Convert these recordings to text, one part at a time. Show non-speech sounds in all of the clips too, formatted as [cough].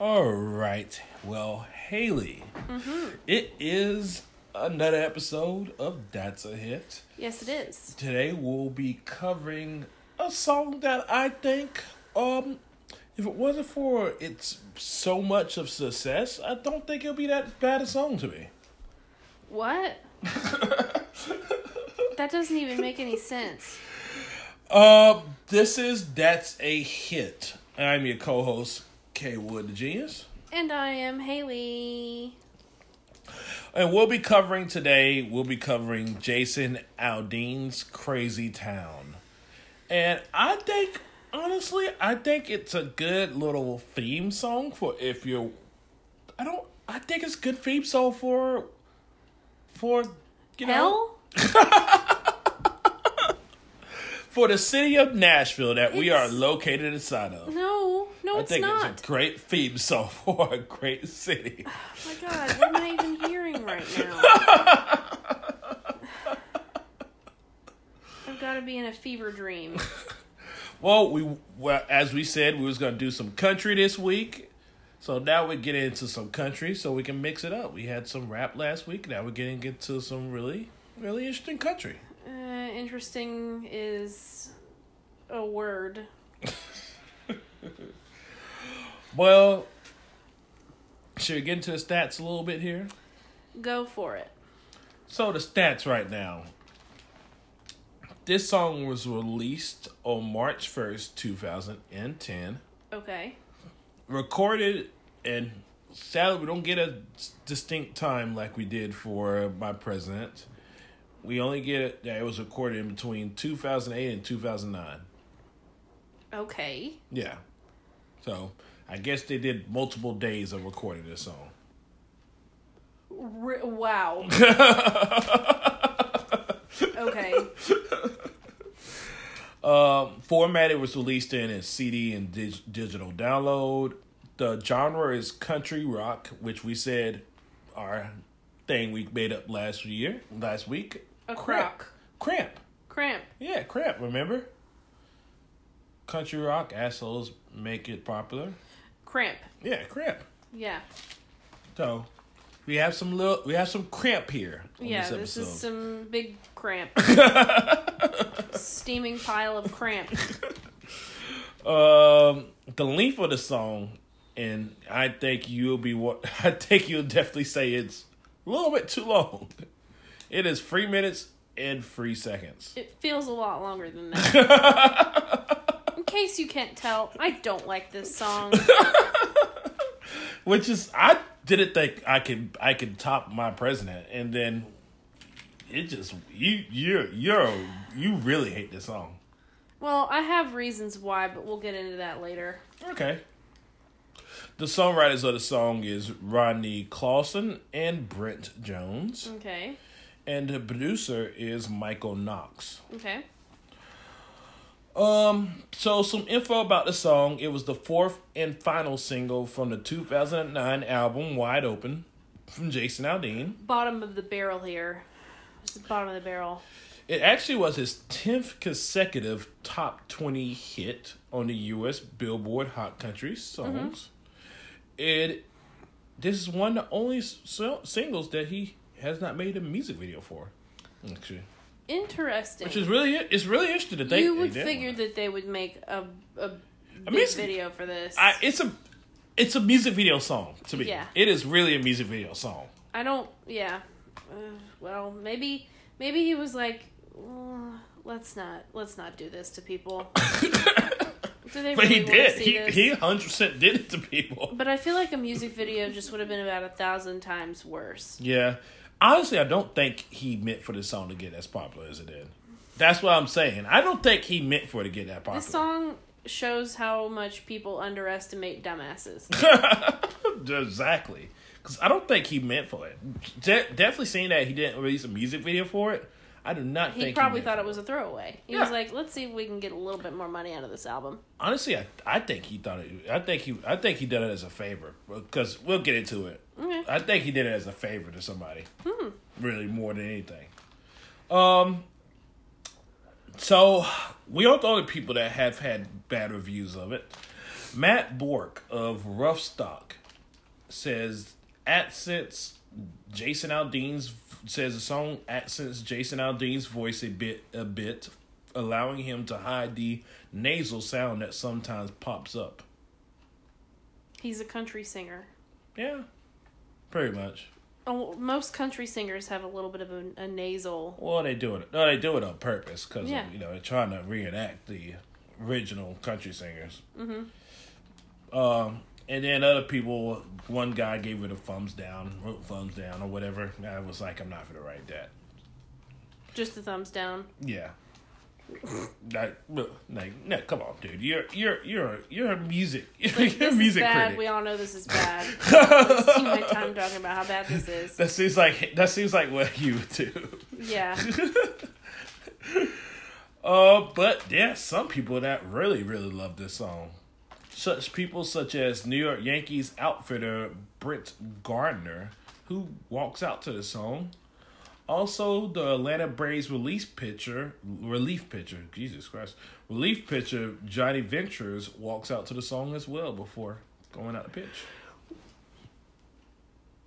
All right. Well, Haley, it is another episode of That's a Hit. Yes, it is. Today we'll be covering a song that I think, um, if it wasn't for its so much of success, I don't think it'll be that bad a song to me. What? [laughs] that doesn't even make any sense. Uh, this is That's a Hit. I'm your co-host, Kay Wood the Genius. And I am Haley. And we'll be covering today, we'll be covering Jason Aldean's Crazy Town. And I think, honestly, I think it's a good little theme song for if you're. I don't. I think it's good theme song for. For. You know. Hell? For the city of Nashville that we are located inside of. No, no, I it's think not. it's a great theme song [laughs] for a great city. Oh my god, what am I even hearing right now? [laughs] I've got to be in a fever dream. Well, we well, as we said, we was gonna do some country this week. So now we get into some country, so we can mix it up. We had some rap last week. Now we're getting into some really, really interesting country. Uh, interesting is a word. [laughs] Well, should we get into the stats a little bit here? Go for it. So the stats right now. This song was released on March first, two thousand and ten. Okay. recorded and sadly we don't get a distinct time like we did for my president we only get it that it was recorded in between 2008 and 2009 Okay. yeah so i guess they did multiple days of recording this song R- wow. [laughs] okay. um format it was released in a cd and dig- digital download the genre is country rock which we said our thing we made up last year last week A Cramp. crock. cramp Cramp. Yeah, crap, remember? Country rock assholes make it popular. Cramp. Yeah, cramp. Yeah. So we have some little we have some cramp here Yeah, this this is some big cramp. [laughs] Steaming pile of cramp. um the length of the song and I think you'll be what [laughs] I think you'll definitely say it's a little bit too long. It is three minutes and three seconds. It feels a lot longer than that. [laughs] In case you can't tell, I don't like this song. [laughs] Which is I didn't think I could I could top my president and then it just you you're you're you really hate this song. Well, I have reasons why, but we'll get into that later. Okay. The songwriters of the song is Rodney Clawson and Brett Jones. Okay. And the producer is Michael Knox. Okay. Um, so some info about the song. It was the fourth and final single from the 2009 album Wide Open from Jason Aldean. Bottom of the barrel here. It's the bottom of the barrel. It actually was his 10th consecutive top 20 hit on the US Billboard Hot Country Songs. It this is one of the only s- singles that he has not made a music video for. Actually, Interesting. which is really it's really interesting to think you they would did figure that they would make a a big music- video for this. I, it's a it's a music video song to me. Yeah. It is really a music video song. I don't. Yeah. Uh, well, maybe maybe he was like, "Uh, let's not let's not do this to people. [coughs] do they But he really wanna did. see He this? he 100% did it to people. But I feel like a music video just would have been about a thousand times worse. Yeah. Honestly, I don't think he meant for the song to get as popular as it did. That's what I'm saying. I don't think he meant for it to get that popular. This song shows how much people underestimate dumbasses. [laughs] exactly. Because I don't think he meant for it. De- definitely seeing that he didn't release a music video for it, I do not think He probably meant thought it was a throwaway. He was like, "Let's see if we can get a little bit more money out of this album." Honestly, I, I think he thought it. I think he I think he did it as a favor because we'll get into it. Okay. I think he did it as a favor to somebody. Really, more than anything. Um. So we aren't the only people that have had bad reviews of it. Matt Bork of Rough Stock says accents Jason Aldean's says the song accents Jason Aldean's voice a bit a bit, allowing him to hide the nasal sound that sometimes pops up. He's a country singer. Yeah, pretty much. Oh, most country singers have a little bit of a, a nasal. Well, they do it. No, they do it on purpose because Yeah. you know they're trying to reenact the original country singers. Mm-hmm. Um, and then other people, one guy gave it a thumbs down, wrote thumbs down or whatever. I was like, I'm not gonna write that. Just a thumbs down. Yeah. [laughs] like, like, no, come on, dude. You're you're you're you're a music [laughs] you're Like, a this music is bad. critic. We all know this is [laughs] bad. Spend my time talking about how bad this is. That seems like that seems like what you would do. Yeah. Uh, but yeah, some people that really really love this song. Such people such as New York Yankees outfitter Brett Gardner, who walks out to the song. Also, the Atlanta Braves relief pitcher, relief pitcher, Jesus Christ, relief pitcher Jonny Venters walks out to the song as well before going out to pitch.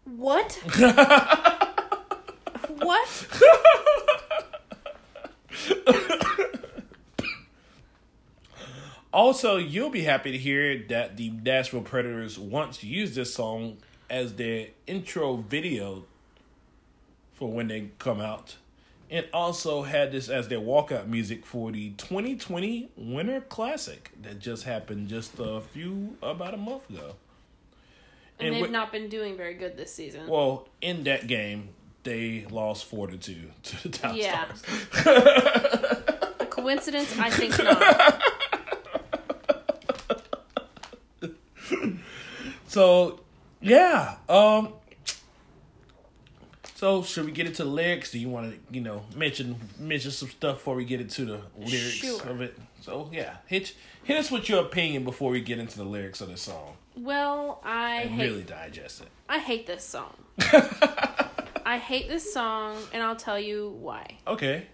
What? [laughs] what? [laughs] Also, you'll be happy to hear that the Nashville Predators once used this song as their intro video for when they come out. And also had this as their walkout music for the 2020 Winter Classic that just happened just a few, about a month ago. And And they've not been doing very good this season. Well, in that game, they lost 4 to 2 to the Top Yeah. Stars. A [laughs] coincidence? I think not. [laughs] So, yeah. Um So, should we get into the lyrics? Do you want to, you know, mention mention some stuff before we get into the lyrics Sure. of it? So, yeah, hit hit us with your opinion before we get into the lyrics of the song Well, I hate really digest it. I hate this song. [laughs] I hate this song, and I'll tell you why. Okay.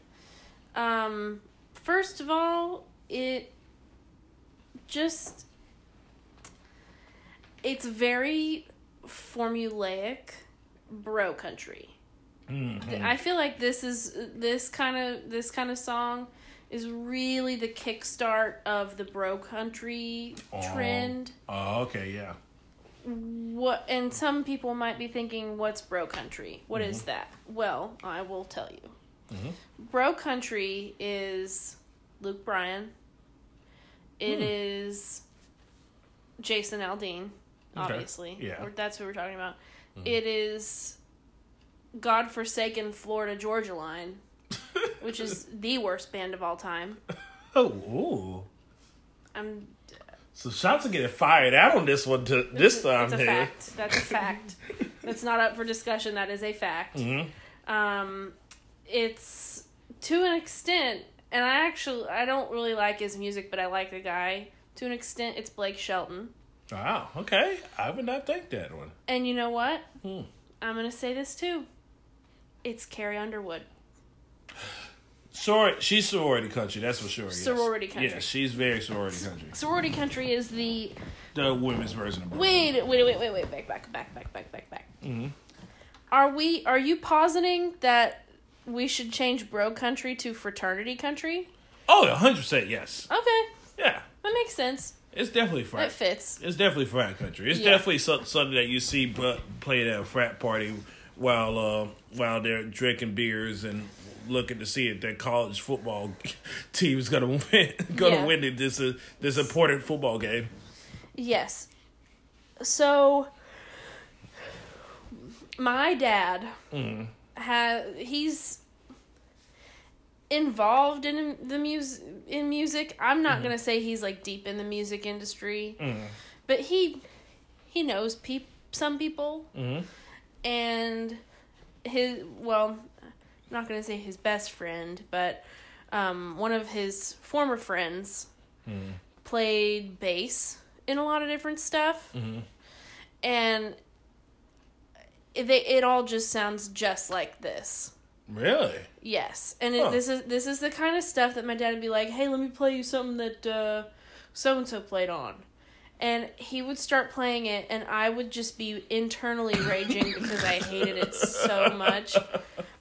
Um, first of all, it just it's very formulaic bro country. Mhm. I feel like this is this kind of this kind of song is really the kickstart of the bro country Oh. trend. Oh, okay, yeah. What and some people might be thinking, "What's bro country? What is that?" Well, I will tell you. Mhm. Bro country is Luke Bryan. It Hmm. is Jason Aldean, Okay. obviously. Yeah. Or that's who we're talking about. Mhm. It is godforsaken Florida Georgia Line, [laughs] which is the worst band of all time. Oh, ooh. I'm So shots are getting fired out on this one to this time That's a here. fact. That's a fact. That's not up for discussion. That is a fact. Mm-hmm. Um, it's to an extent, and I actually I don't really like his music, but I like the guy. To an extent, it's Blake Shelton. Wow. Okay. I would not think that one. And you know what? Hmm. I'm gonna say this too. It's Carrie Underwood. Soror- she's sorority country, that's for sure. yes. Sorority country. Yeah, she's very sorority country. Sorority country is the The women's version of wait, wait, wait, wait, wait, back, back, back, back, back, back, back. hmm Are we? Are you positing that we should change bro country to fraternity country? Oh, hundred percent yes. Okay, Yeah, that makes sense. It's definitely frat. It fits. It's definitely frat country. It's Yeah. definitely some, something that you see but played at a frat party while uh, while they're drinking beers and looking to see if their college football [laughs] team is gonna win [laughs] gonna Yeah. win this uh, this important football game. Yes. So my dad Mm. has he's involved in the music in music. I'm not going to say he's like deep in the music industry, Mm. but he he knows peop some people Mm. and his well, I'm not going to say his best friend, but um, one of his former friends Mm. played bass in a lot of different stuff Mm. and they, it all just sounds just like this Really? Yes, and it, Huh. this is this is the kind of stuff that my dad would be like, "Hey, let me play you something that so and so played on," and he would start playing it, and I would just be internally raging because I hated it so much.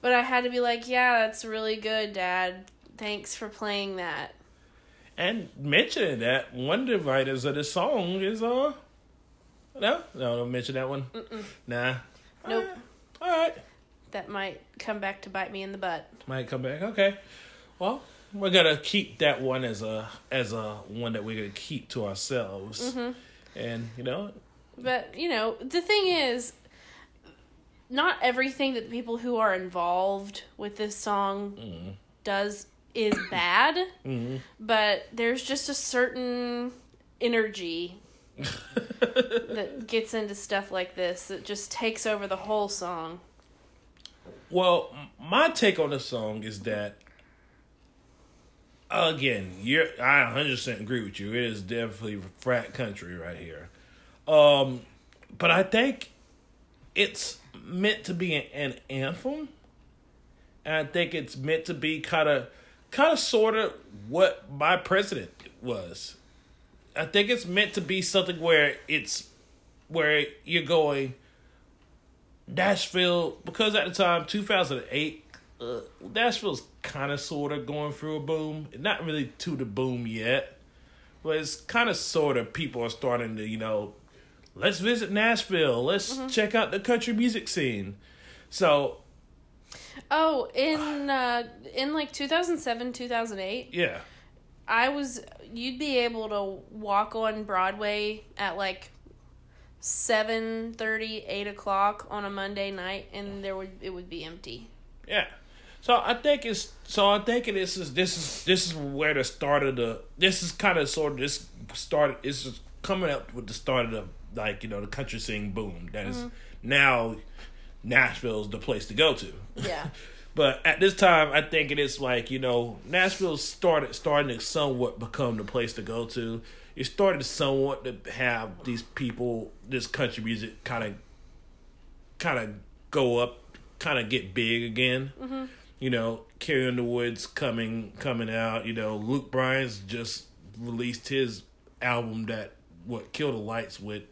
But I had to be like, "Yeah, that's really good, Dad. Thanks for playing that." And mentioning that, one writers of the song is uh no, no, don't mention that one. Mm-mm. Nah. Nope. Uh, all right, That might come back to bite me in the butt. might come back. Okay. Well, we're gonna keep that one as a as a one that we're gonna keep to ourselves. Mm-hmm. And you know, But you know, the thing is, not everything that the people who are involved with this song mm, does is [coughs] bad. mm, but there's just a certain energy [laughs] that gets into stuff like this that just takes over the whole song. Well, my take on the song is that again, you're I 100% agree with you. It is definitely frat country right here. Um but I think it's meant to be an, an anthem. And I think it's meant to be kind of kind of sort of what my president was. I think it's meant to be something where it's where you're going Nashville because at the time 2008 uh, Nashville's kind of sort of going through a boom. Not really to the boom yet but it's kind of sort of people are starting to you know let's visit Nashville. Let's check out the country music scene. So Oh, in uh, in like 2007, 2008, yeah. I was you'd be able to walk on Broadway at like 7:30, 8 o'clock on a Monday night, and there would it would be empty. Yeah. So I think it's so I think this is this is this is where the start of the this is kind of sort of this started it's just coming up with the start of the like you know the country scene boom that is mm-hmm. now Nashville's the place to go to. Yeah. [laughs] But at this time, I think it is like you know Nashville started starting to somewhat become the place to go to. It started somewhat to have these people, this country music kind of, kind of go up, kind of get big again. Mm-hmm. You know, Carrie Underwood's coming coming out. You know, Luke Bryan's just released his album that what Kill the Lights with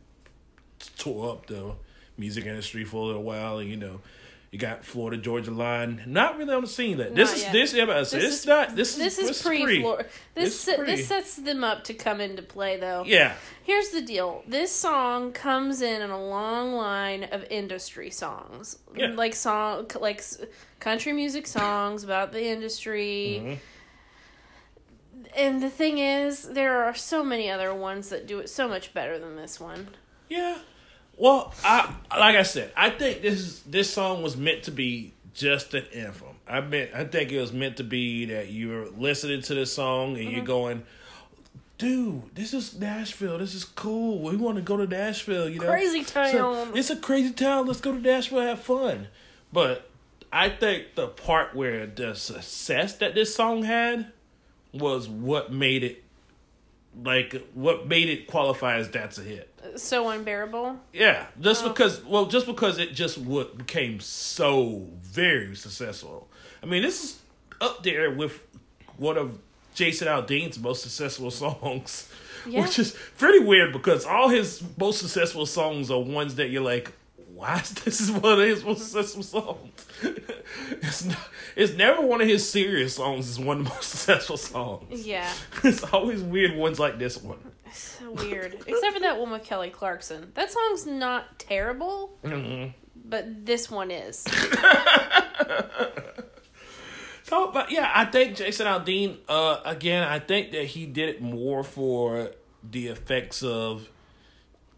tore up the music industry for a little while, and you know. You got Florida Georgia Line, not really on the scene yet. This Not is yet. this. Yeah, but This is- not. This, is This is is pre Flor- This This is pre. this sets them up to come into play though. Yeah, Here's the deal. This song comes in in a long line of industry songs. Yeah. Like song like country music songs about the industry. Mhm. And the thing is, there are so many other ones that do it so much better than this one. yeah. Well, I like I said, I think this is this song was meant to be just an anthem. I meant I think it was meant to be that you're listening to this song and Mm-hmm. you're going, dude, this is Nashville. This is cool. We want to go to Nashville. You know, Crazy So, town. it's a crazy town. Let's go to Nashville, have fun. But I think the part where the success that this song had was what made it like what made it qualify as that's a hit. So unbearable. Yeah, just Oh. because well, just because it just what became so very successful. I mean, this is up there with one of Jason Aldean's most successful [laughs] songs, Yeah. which is pretty weird because all his most successful songs are ones that you're like, why is [laughs] this is one of his most successful songs? [laughs] it's not, it's never one of his serious songs. Is one of the most successful songs. Yeah. It's always weird ones like this one. So weird. Except for that one with Kelly Clarkson. That song's not terrible, Mhm. but this one is. [laughs] So, but yeah, I think Jason Aldean. Uh, again, I think that he did it more for the effects of.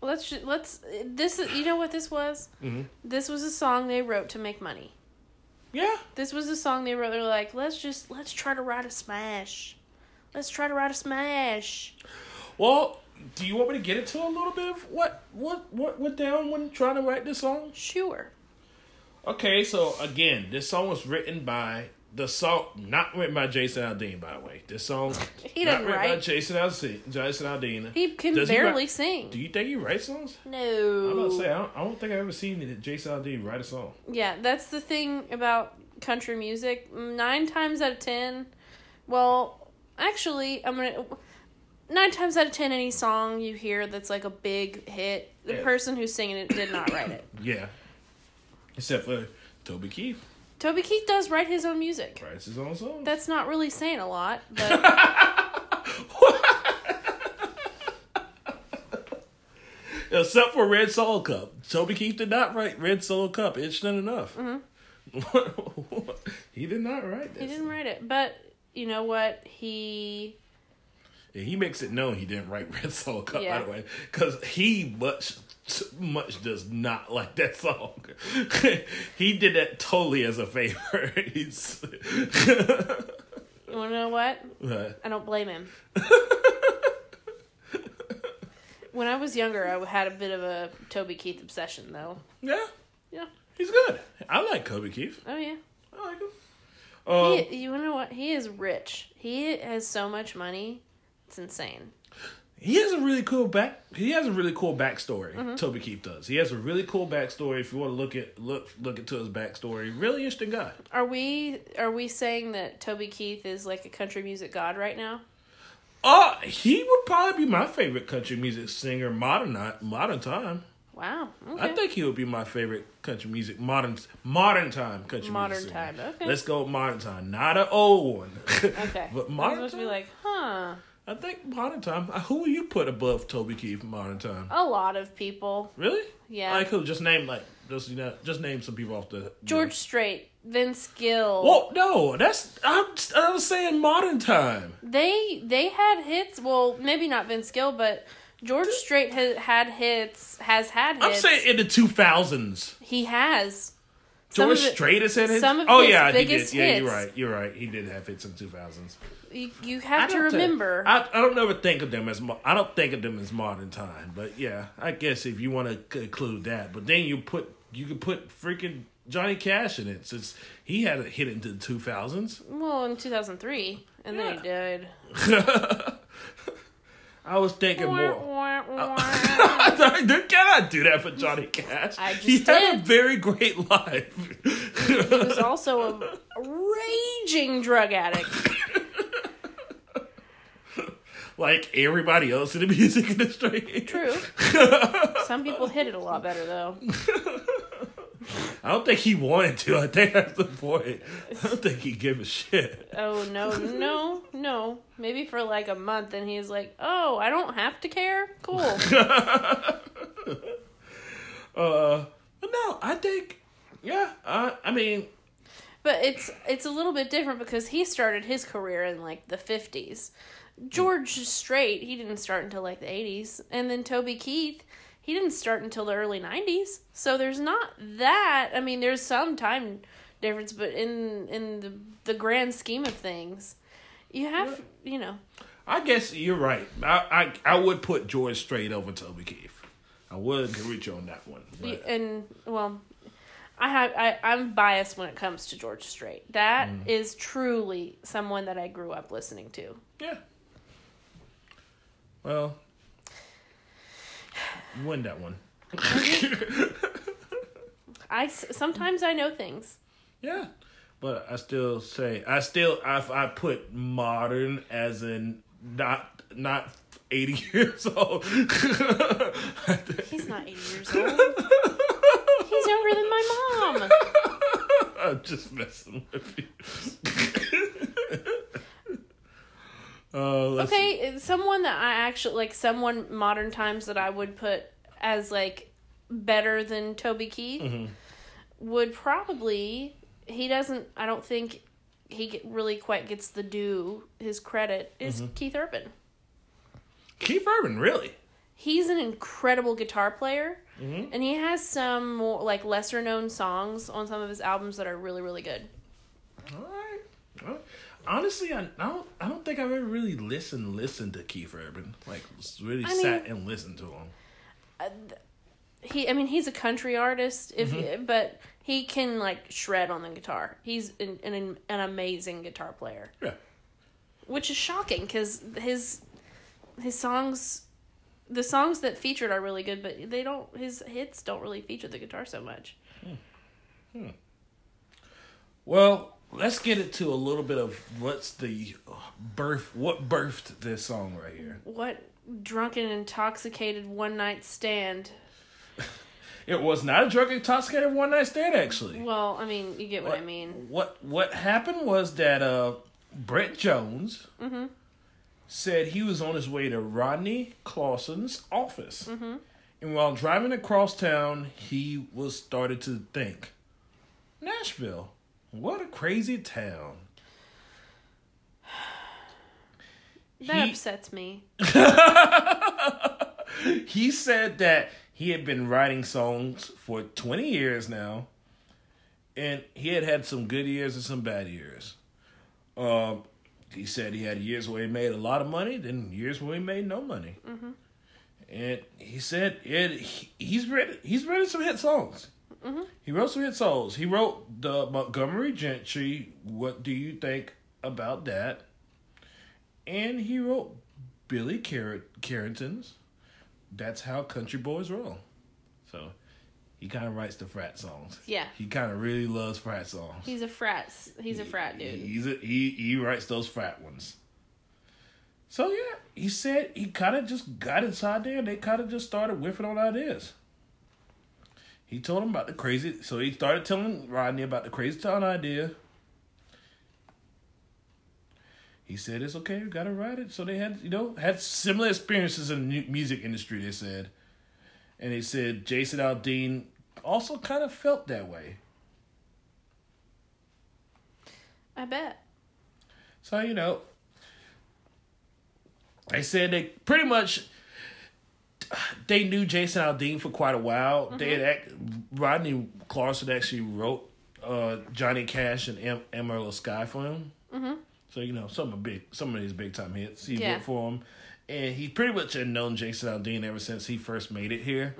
Let's let's this is you know what this was? Mhm. This was a song they wrote to make money. Yeah, This was a song they wrote. They're like, let's just let's try to write a smash. Let's try to write a smash. Well, do you want me to get into a little bit of what what what went down when trying to write this song? Sure. Okay, so again, this song was written by the song not written by Jason Aldean, by the way. This song He not written by write. Jason Aldean. Jason Aldean. He can Does he barely write- sing. Do you think he writes songs? no. I'm about to say I don't, I don't think I've ever seen Jason Aldean write a song. Yeah, that's the thing about country music, nine times out of ten, well, actually, I'm gonna nine times out of ten, any song you hear that's like a big hit, the Yeah. person who's singing it did not write it. [coughs] Yeah. Except for Toby Keith. Toby Keith does write his own music. Writes his own songs. That's not really saying a lot, but [laughs] Except for Red Solo Cup. Toby Keith did not write Red Solo Cup. It's not enough. Mm-hmm. [laughs] he did not write this. he didn't write it. But you know what? He Yeah, he makes it known he didn't write [laughs] Red Solo Cup, Yeah. by the way, because he much much does not [laughs] like that song. [laughs] he did that totally as a favor. He's, you wanna know what? uh, I don't blame him. when I was younger, I had a bit of a Toby Keith obsession, though. yeah, Yeah. he's good. I like Toby Keith. Oh yeah. I like him. Um, He, you know what? He is rich. He has so much money. It's insane. He has a really cool back. He has a really cool backstory. Mm-hmm. Toby Keith does. He has a really cool backstory. If you want to look at look look into his backstory, really interesting guy. Are we are we saying that Toby Keith is like a country music god right now? Uh he would probably be my favorite country music singer modern modern time. Wow. Okay. I think he would be my favorite country music modern modern time country Modern music singer. time, okay. Let's go modern time, not an old one. [laughs] okay. but I was modern supposed to be like, huh? I think modern time. uh, Who will you put above Toby Keith modern time? A lot of people. Really? Yeah. Like who? Just name like just you know just name some people off the George Strait, Vince Gill. Well, no, that's I'm, I was saying modern time. They they had hits. Well, maybe not Vince Gill, but George Strait has had hits. Has had hits. I'm saying in the 2000s. he has. George Strait has had hits. some of oh his yeah, he did. Yeah, you're right. You're right. He did have hits in 2000s. You, you have to I don't think- remember. I, I don't ever think of them as mo- I don't think of them as modern time, but yeah, I guess if you want to include that, but then you put you could put freaking Johnny Cash in it since he had a hit into the 2000s. well, in two thousand three, and then he died. [laughs] I was thinking more. I [laughs] cannot do that for Johnny Cash. He had a very great life. he was also a raging drug addict. like everybody else in the music industry. True. [laughs] Some people hit it a lot better though. [laughs] I don't think he wanted to. I think that's the point. I don't think he gave a shit. Oh no, no, no. Maybe for like a month, and he's like, "Oh, I don't have to care. Cool." [laughs] Uh, but no, I think, yeah. I, I mean, But it's it's a little bit different because he started his career in like the fifties. George Strait, he didn't start until like the eighties, and then Toby Keith, he didn't start until the early nineties. So there's not that. I mean, there's some time difference, but in in the the grand scheme of things, you have you know I guess you're right. I, I, I would put George Strait over Toby Keith. I would agree with you on that one. But, and well i have I, i'm biased when it comes to george strait That mm-hmm. is truly someone that i grew up listening to yeah. Well, win that one. [laughs] I sometimes i know things Yeah, but I still say I still I I put modern as in not not eighty [laughs] years old. [laughs] he's not 80 years old he's younger than my mom I'm just messing with you. Uh, okay it's someone that i actually like someone modern times that i would put as like better than toby keith Mm-hmm. would probably he doesn't i don't think he really quite gets the due his credit is Mm-hmm. keith urban Keith Urban, really? he's an incredible guitar player Mm-hmm. and he has some more like lesser known songs on some of his albums that are really really good All right. Well, honestly, I, I don't. I don't think I've ever really listened listened to Keith Urban. Like, really I sat and listened to him. he i mean he's a country artist if Mm-hmm. but he can like shred on the guitar he's an an, an amazing guitar player Yeah. which is shocking because his his songs the songs that featured are really good but they don't his hits don't really feature the guitar so much Hmm. Well, let's get it to a little bit of what's the birth. What birthed this song right here? What drunken, intoxicated one night stand? [laughs] It was not a drug intoxicated one night stand, actually. Well, I mean, you get what, I mean. What what happened was that uh, Brett Jones Mm-hmm. said he was on his way to Rodney Clawson's office, Mm-hmm. and while driving across town, he was started to think, Nashville, what a crazy town. [sighs] That He- upsets me. [laughs] he said that he had been writing songs for 20 years now and he had had some good years and some bad years um, he said he had years where he made a lot of money then years where he made no money and he said it, he, he's written he's written some hit songs Mm-hmm. he wrote some hit songs he wrote the montgomery gentry what do you think about that and he wrote billy Car- Currington's that's how country boys roll. So he kind of writes the frat songs. Yeah. He kind of really loves frat songs. He's a frat. He's a frat dude. He's a, he he writes those frat ones. So yeah, he said he kind of just got inside there and they kind of just started whiffing on ideas. He told him about the crazy, so he started telling Rodney about the crazy town idea. He said it's okay, you gotta write it. So they had, you know, had similar experiences in the music industry. They said, and he said Jason Aldean also kind of felt that way. I bet. So you know, they said they pretty much they knew Jason Aldean for quite a while. They had act, Rodney Clawson actually wrote uh, Johnny Cash and em- Amarillo Sky for him. Mm-hmm. So you know some of big some of his big time hits he Yeah. wrote for him, and he pretty much had known Jason Aldean ever since he first made it here.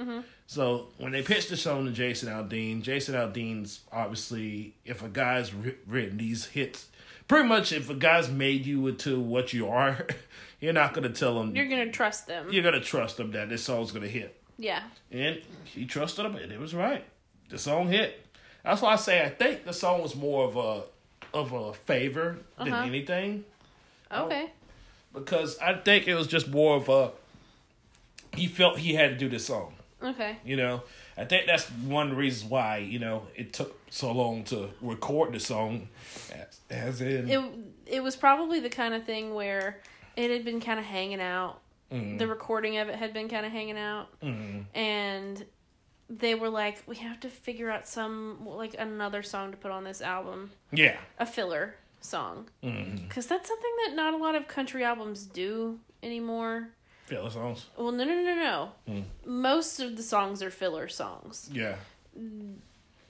So when they pitched the song to Jason Aldean, Jason Aldean's obviously if a guy's written these hits, pretty much if a guy's made you into what you are, [laughs] you're not gonna tell them. You're gonna trust them. you're gonna trust them that this song's gonna hit. Yeah. And he trusted them, and it was right. The song hit. That's why I say I think the song was more of a of a favor than Uh-huh. anything Okay. because I think it was just more of a he felt he had to do this song. Okay. You know, I think that's one reason why you know it took so long to record the song, as, as in It it was probably the kind of thing where it had been kind of hanging out. Mm-hmm. The recording of it had been kind of hanging out, and they were like, "We have to figure out some like another song to put on this album, yeah, a filler song, Mm-hmm. because that's something that not a lot of country albums do anymore." filler songs. Well, no, no, no, no. Mm. Most of the songs are filler songs. Yeah,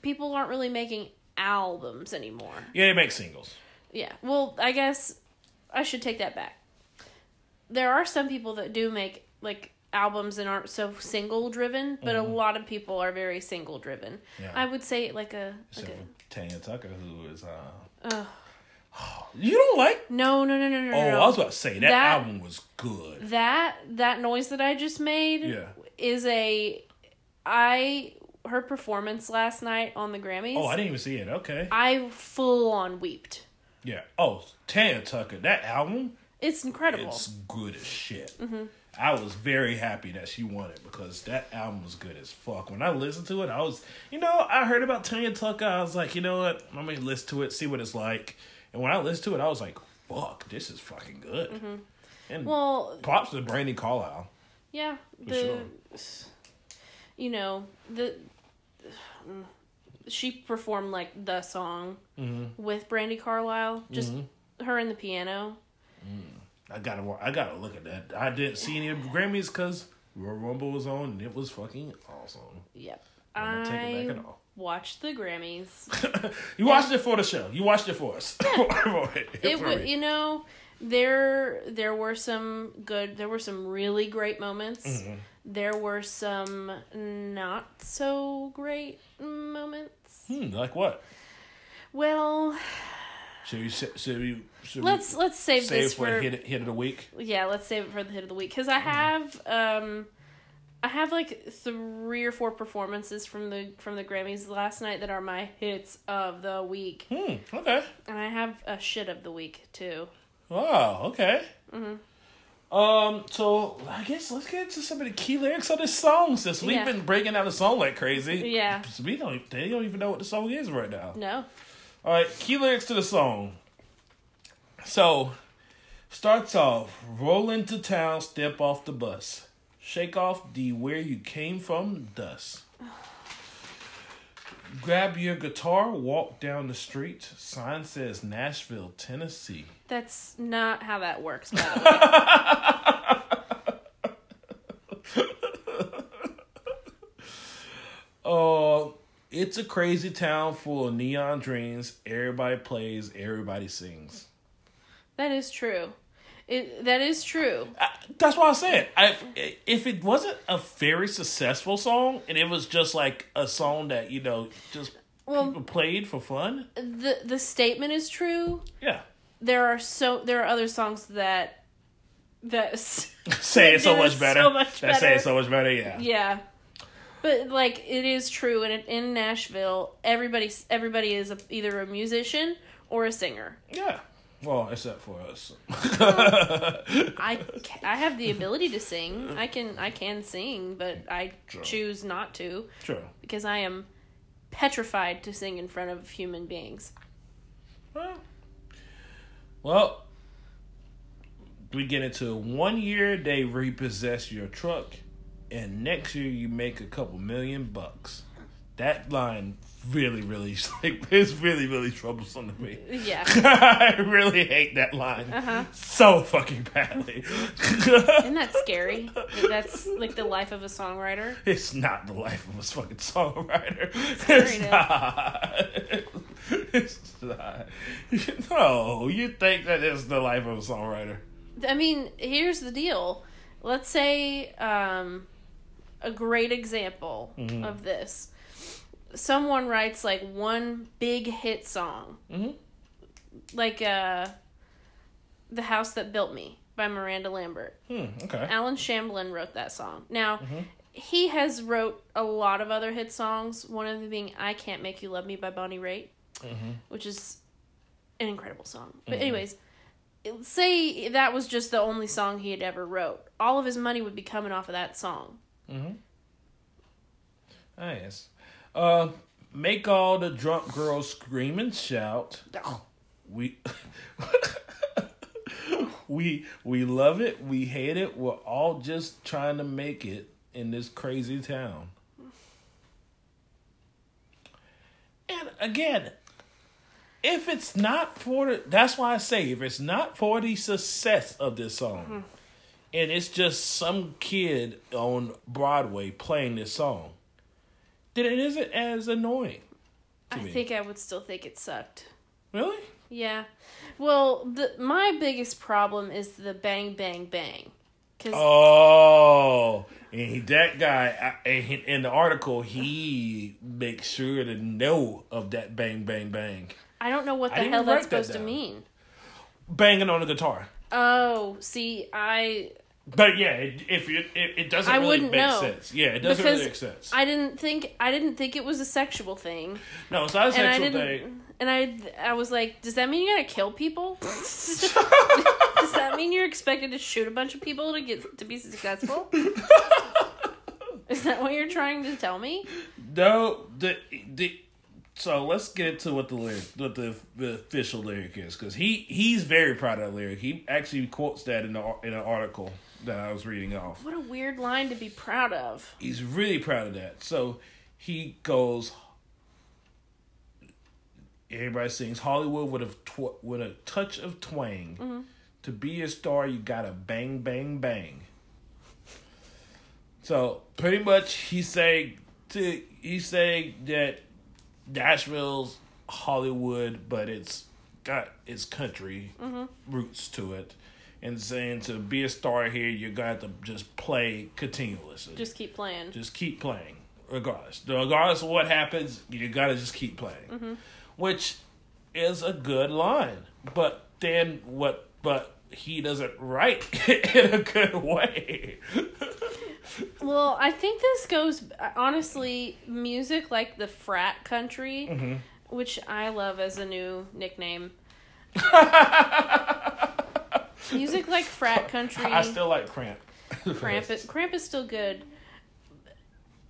People aren't really making albums anymore. yeah, they make singles. Yeah. Well, I guess I should take that back. There are some people that do make like albums and aren't so single driven, but a lot of people are very single driven. Mm-hmm. Yeah. I would say like a Except like for Tanya Tucker, who is uh, a uh, [sighs] you don't like. no no no no no Oh, no. I was about to say that, That- album was good. that that noise that I just made Yeah. is a I her performance last night on the Grammys. Oh, I didn't even see it. Okay. I full on weeped. Yeah. Oh, Tanya Tucker, that album, It's incredible. it's good as shit. Mm-hmm. I was very happy that she won it because that album was good as fuck. When I listened to it, I was, you know, I heard about Tanya Tucker. I was like, you know what? Let me listen to it, see what it's like. And when I listened to it, I was like, fuck, this is fucking good. And Mm-hmm. well, props to Brandi Carlile. Yeah, the sure. you know the she performed like the song Mm-hmm. with Brandi Carlile, just her and the piano. I gotta, I gotta look at that. I didn't see any of the Grammys because Royal Rumble was on and it was fucking awesome. Yep, I'm gonna take it back at all. watched the Grammys. [laughs] You watched it for the show. You watched it for us. [laughs] it would, you know, there there were some good, there were some really great moments. Mm-hmm. There were some not so great moments. Hmm, like what? Well, Should you Should we? Should let's let's we save save this for for hit hit of the week? yeah let's save it for the hit of the week because Mm-hmm. i have um I have like three or four performances from the from the Grammys last night that are my hits of the week, Hmm. Okay. and I have a shit of the week too. Wow. Okay. Mhm. Um. So I guess let's get into some of the key lyrics of this song. Since we've Yeah. been breaking down the song like crazy. Yeah. We don't. They don't even know what the song is right now. No, All right. Key lyrics to the song. So, starts off. Roll into town. Step off the bus. Shake off the where you came from dust. Grab your guitar, walk down the street. Sign says Nashville, Tennessee. that's not how that works. Oh, [laughs] it's a crazy town full of neon dreams. Everybody plays, everybody sings. that is true. It that is true. I, that's why I said I, if it wasn't a very successful song and it was just like a song that you know just Well- people played for fun, the The statement is true. yeah, There are so there are other songs that that [laughs] say it so [laughs] much better. so much that say it so much better. Yeah, Yeah. But like it is true and in Nashville everybody's everybody is a, either a musician or a singer. yeah. Well, except for us. I, [laughs] I have the ability to sing. I can I can sing, but I Sure. choose not to True. because I am petrified to sing in front of human beings. Well, well, we get into one year they repossess your truck, and next year you make a couple million bucks. That line really, really [laughs] like it's really, really troublesome to me. Yeah. [laughs] I really hate that line Uh-huh. so fucking badly. [laughs] Isn't that scary? That That's like the life of a songwriter. It's not the life of a fucking songwriter. It's not. It's not. No, you think that is the life of a songwriter. I mean, here's the deal. Let's say um, a great example Mm-hmm. of this. Someone writes like one big hit song, Mhm. like uh, "The House That Built Me" by Miranda Lambert. Hmm, okay. Allen Shamblin wrote that song. Now, Mm-hmm. he has wrote a lot of other hit songs. One of them being "I Can't Make You Love Me" by Bonnie Raitt, Mm-hmm. which is an incredible song. But anyways, say that was just the only song he had ever wrote. All of his money would be coming off of that song. Ah, yes. Uh, make all the drunk girls scream and shout. We [laughs] we we love it. We hate it. We're all just trying to make it in this crazy town. And again, if it's not for the, that's why I say if it's not for the success of this song, and it's just some kid on Broadway playing this song, then it isn't as annoying. To I me. think I would still think it sucked. Really? Yeah. Well, the my biggest problem is the bang bang bang. Cuz Oh, and he, that guy I- and he- in the article, he makes sure to know of that bang, bang, bang, I don't know what the hell that's that supposed to mean. banging on a guitar. Oh, see, I But yeah, it, if you, it, it doesn't I really wouldn't make know. sense. Yeah, it doesn't really make sense. I didn't think I didn't think it was a sexual thing. no, it's not a and I sexual didn't thing. and I I was like, does that mean you got to kill people? [laughs] does that mean you're expected to shoot a bunch of people to get to be successful? [laughs] Is that what you're trying to tell me? No, the the. So let's get to what the lyric, what the, the official lyric is, because he he's very proud of that lyric. He actually quotes that in the in an article that I was reading off. What a weird line to be proud of. He's really proud of that. So he goes. Everybody sings Hollywood with a tw- with a touch of twang. Mm-hmm. To be a star, you gotta bang, bang, bang. So pretty much, he's saying to he's saying that Nashville's Hollywood, but it's got its country mm-hmm. roots to it, and saying to be a star here, you got to just play continuously. Just keep playing. Just keep playing, regardless. Regardless of what happens, you gotta just keep playing, which is a good line. But then what? But he doesn't write [laughs] in a good way. Well, [laughs] Well, I think this goes honestly, music like the frat country, Mm-hmm. which I love as a new nickname. [laughs] music like frat [laughs] country. I still like Cramp. [laughs] Cramp is, Cramp is still good.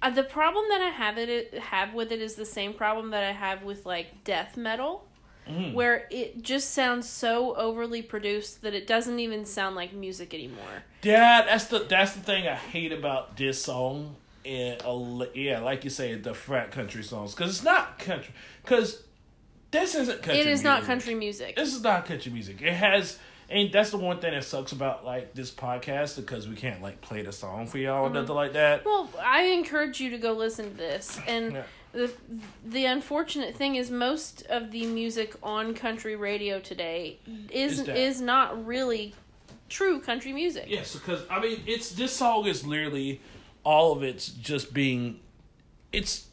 Uh, the problem that I have it have with it is the same problem that I have with like death metal, Mm. where it just sounds so overly produced that it doesn't even sound like music anymore. Yeah, that's the that's the thing I hate about this song. And uh, yeah, like you say, the frat country songs because it's not country. Because this isn't country. it is not country music. This is not country music. It has, and that's the one thing that sucks about like this podcast because we can't like play the song for y'all or nothing like that. Well, I encourage you to go listen to this. And Yeah. the the unfortunate thing is most of the music on country radio today is is not really true country music. Yes, because I mean, it's this song is literally all of it's just being. It's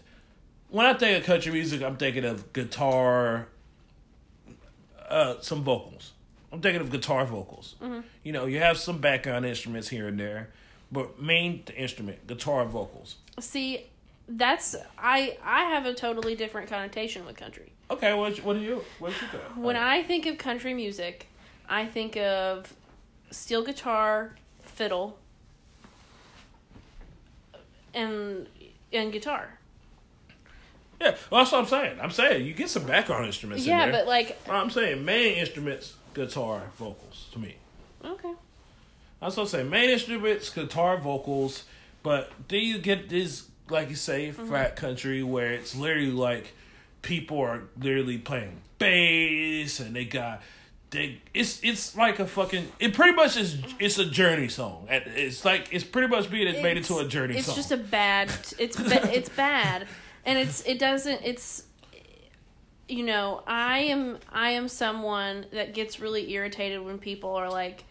when I think of country music, I'm thinking of guitar, uh, some vocals. I'm thinking of guitar vocals. You know, you have some background instruments here and there, but main instrument, guitar vocals. See, that's I I have a totally different connotation with country. Okay, what what do you what do you think? When I think of country music, I think of steel guitar, fiddle, and and guitar. yeah, well, that's what I'm saying. I'm saying you get some background instruments. in Yeah, there. but like I'm saying main instruments, guitar, vocals to me. okay. I was gonna say main instruments, guitar, vocals, but then you get this, like you say, Mm-hmm. frat country where it's literally like people are literally playing bass and they got they it's it's like a fucking it pretty much is it's a journey song. It's like it's pretty much being made into a journey it's song. just a bad it's ba- it's bad and it's it doesn't it's you know i am i am someone that gets really irritated when people are like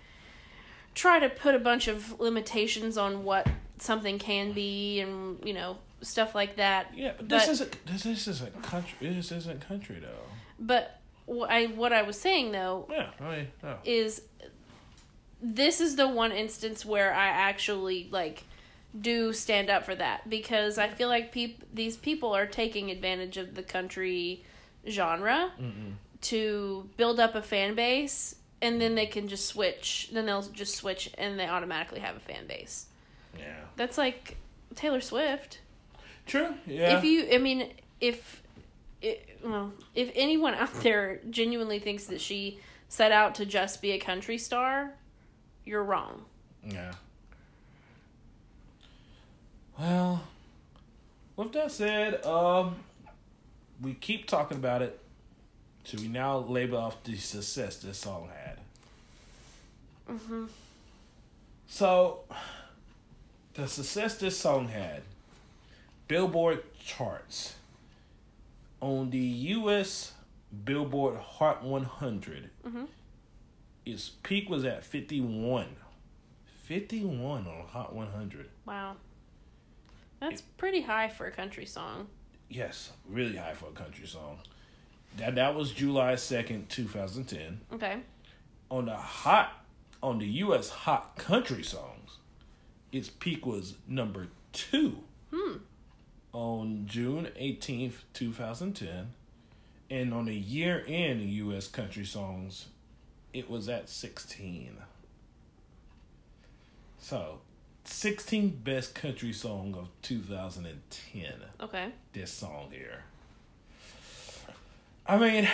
try to put a bunch of limitations on what something can be and you know stuff like that yeah, but this but- isn't this, this isn't country. This isn't country though. but what i what i was saying though Yeah, I no. is this is the one instance where I actually like do stand up for that because I feel like peop- these people are taking advantage of the country genre to build up a fan base and then they can just switch then they'll just switch and they automatically have a fan base. yeah, That's like Taylor Swift. true. Yeah, If you I mean if it, well, if anyone out there genuinely thinks that she set out to just be a country star, you're wrong. Yeah. Well, with that said, um, we keep talking about it. Should we now label off the success this song had? Mm-hmm. So, the success this song had, Billboard charts. On the U.S. Billboard Hot 100, Mhm. its peak was at 51. 51 on Hot 100. Wow. That's pretty high for a country song. Yes, really high for a country song. That that was July 2nd, 2010. Okay. On the hot on the US hot country songs, its peak was number 2 Hmm. on June 18th, 2010. And on the year end US country songs, it was at 16. So, 16th best country song of 2010 Okay. this song here. I mean,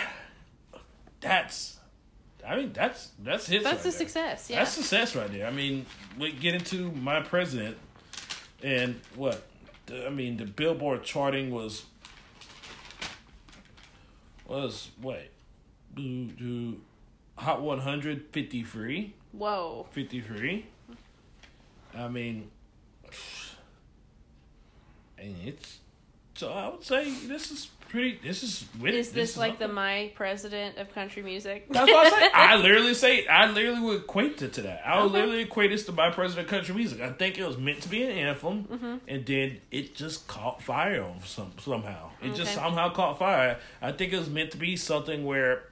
that's, I mean that's that's hits. That's right a there. success. Yeah. That's success right there. I mean, we get into my president, and what? The- I mean, the Billboard charting was was what? Do, do, Hot 153. Whoa. 53. I mean, and it's so I would say this is pretty. This is with Is this like up the my president of country music? That's what I say. I [laughs] literally say I literally would equate it to that. I would Okay. literally equate this to my president of country music. I think it was meant to be an anthem, Mm-hmm. and then it just caught fire on some somehow. It just somehow caught fire. I think it was meant to be something where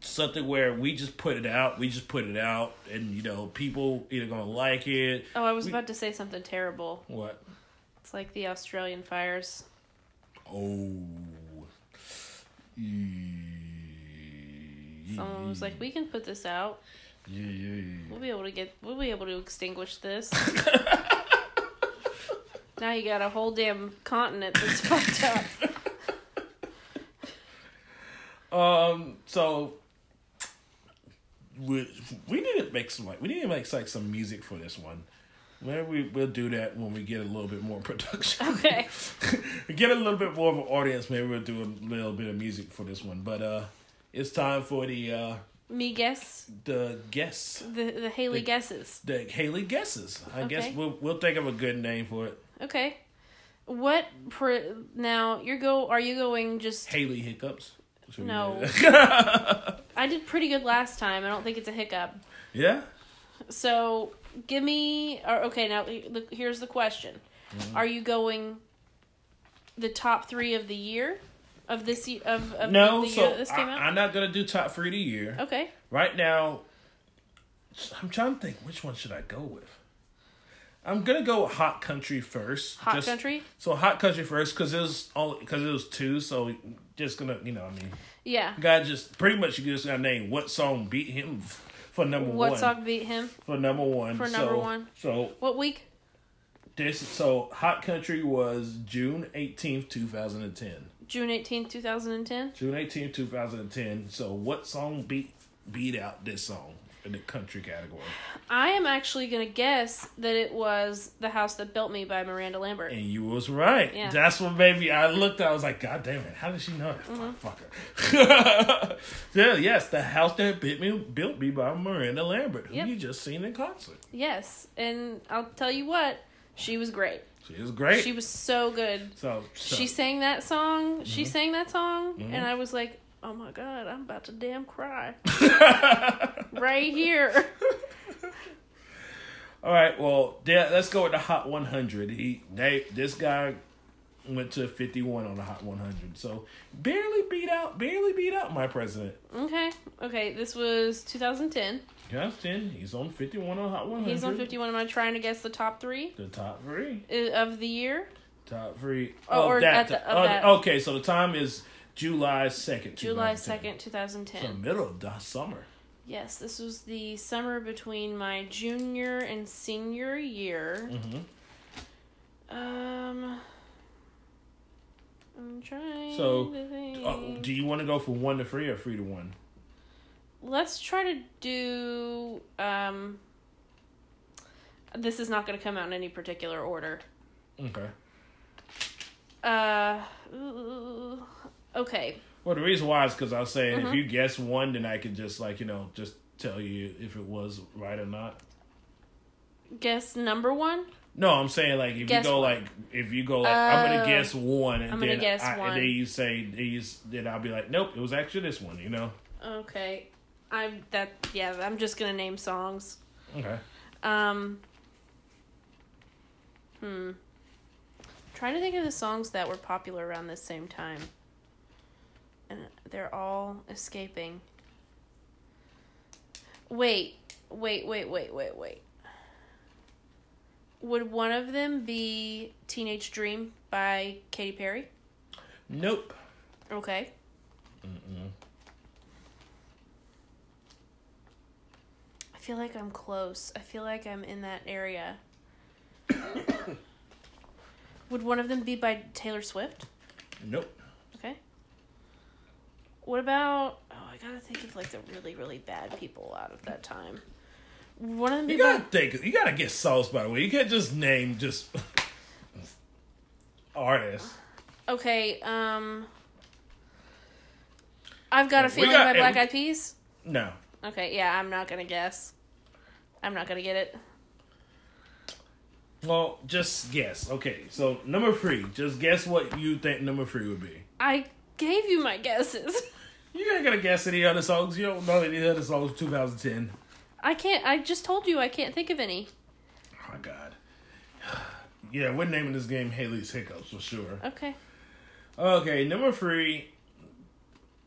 something where we just put it out. We just put it out, and you know, people either gonna like it. Oh, I was We- about to say something terrible. What? It's like the Australian fires. Oh. Someone was like, "We can put this out. Yeah, yeah, yeah. We'll be able to get. We'll be able to extinguish this." [laughs] now you got a whole damn continent that's [laughs] fucked up. [laughs] Um. So we we need to make some like we need to make like some music for this one. Maybe we we'll do that when we get a little bit more [laughs] production. Okay. [laughs] get a little bit more of an audience. Maybe we'll do a little bit of music for this one. But uh, it's time for the uh Me guess the guess the the Haley The- guesses. the Haley guesses. I guess we'll we'll think of a good name for it. Okay. What pr- now? You're go. Are you going just? Haley hiccups. No. [laughs] I did pretty good last time. I don't think it's a hiccup. yeah. So give me. Or, okay, now here's the question: Mm-hmm. Are you going the top three of the year of this of, of No, the so year that this came I, out? I'm not gonna do top three of the year. okay. Right now, I'm trying to think which one should I go with. I'm gonna go with Hot Country first. Hot Just- country. So Hot Country first because it was only because it was two. So just gonna you know I mean, Yeah. guy just pretty much just gotta name what song beat him for number What one. What song beat him? for number one? For number So- one. So What week? this so Hot Country was June 18th, 2010. June eighteenth, two thousand and ten. June 18th, 2010. So what song beat beat out this song in the country category? I am actually gonna guess that it was "The House That Built Me" by Miranda Lambert. And you was right. Yeah. That's what made me. I looked. I was like, God damn it! How did she know that? Mm-hmm. Fucker. yeah. [laughs] Yes, the house that built me built me by Miranda Lambert, who Yep. you just seen in concert. Yes, and I'll tell you what, she was great. She was great. She was so good. so, so She sang that song. She Mm-hmm. sang that song, and I was like, "Oh my god, I'm about to damn cry [laughs] right here." All right. Well, let's go with the Hot 100. He they this guy went to 51 on the Hot 100, so barely beat out, barely beat out my president. Okay, okay. This was 2010. Justin, he's on 51 on Hot 100. He's on 51. Am I trying to guess the top three The top three. of the year? Top three. Oh, Oh, or that. at the- of oh, that. Okay, so the time is July second. July 2010. 2nd, 2010. So middle of the summer. Yes, this was the summer between my junior and senior year. Mm-hmm. Um, I'm trying. So. Uh, do you want to go from one to three or three to one? Let's try to do. Um, this is not going to come out in any particular order. Okay. Uh, ooh, okay. Well, the reason why is because I was saying Mhm. if you guess one, then I could just like you know just tell you if it was right or not. Guess number one. No, I'm saying like if Guess you go one. like if you go like I'm gonna Oh. guess one and then guess I, one. and then you say s- then I'll be like nope it was actually this one you know Okay. I'm that. Yeah, I'm just gonna name songs. okay Um. Hmm. Trying to think of the songs that were popular around this same time. And they're all escaping. Wait, wait, wait, wait, wait, wait. Would one of them be Teenage Dream by Katy Perry? nope Okay. Mm-mm. I feel like I'm close. I feel like I'm in that area. [coughs] Would one of them be by Taylor Swift? nope. What about? Oh, I gotta think of like the really, really bad people out of that time. One of them you gotta think you gotta get sauce by the way you can't just name just [laughs] artists okay. Um, I've got a feeling got- by Black Eyed Peas. no Okay, yeah, I'm not gonna guess. I'm not gonna get it. well just guess okay so number three just guess what you think number three would be I gave you my guesses. [laughs] you ain't gonna guess any other songs you don't know any other songs 2010 I can't. I just told you I can't think of any. Oh my god. [sighs] Yeah, we're naming this game Haley's Hiccups for sure. Okay. Okay, number three,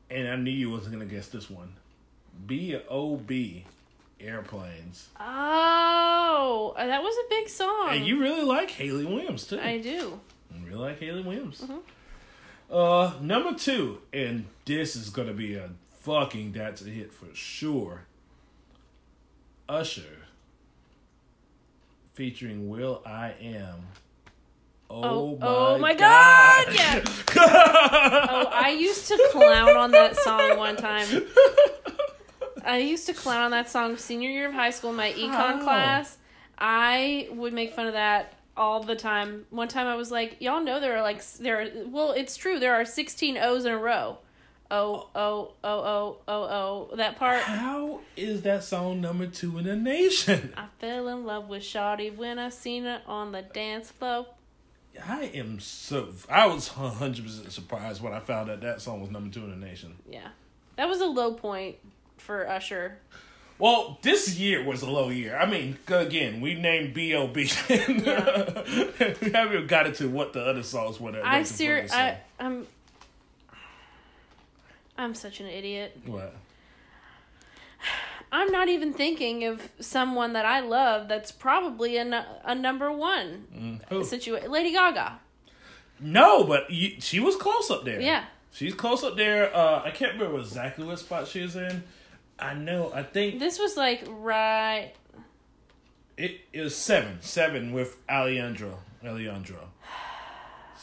and I knew you wasn't gonna guess this one. B O B airplanes. Oh, that was a big song. And you really like Hayley Williams too. I do. You really like Hayley Williams. Mhm. Uh, number two, and this is gonna be a fucking that's a hit for sure. Usher, featuring will.i.am. Oh, Oh, oh my God, yeah. [laughs] Oh, I used to clown on that song one time. I used to clown on that song senior year of high school my econ How? class. I would make fun of that all the time. One time I was like, "Y'all know there are like there are well, it's true. There are 16 O's in a row. Oh, oh, oh, oh, oh, oh. That part. How is that song number two in the nation? I fell in love with Shawty when I seen her on the dance floor. I am so. I was hundred percent surprised when I found out that song was number two in the nation. Yeah, that was a low point for Usher. Well, this year was a low year. I mean, again, we named B.O.B. Yeah. [laughs] we haven't even got into what the other songs were. That I ser- I, I'm, I'm such an idiot. What? I'm not even thinking of someone that I love that's probably a, a number one Mm, situation. Lady Gaga. No, but you, she was close up there. Yeah. She's close up there. Uh, I can't remember exactly what spot she was in. I know. I think This was like right. it, it was seven. Seven with Alejandro. Alejandro.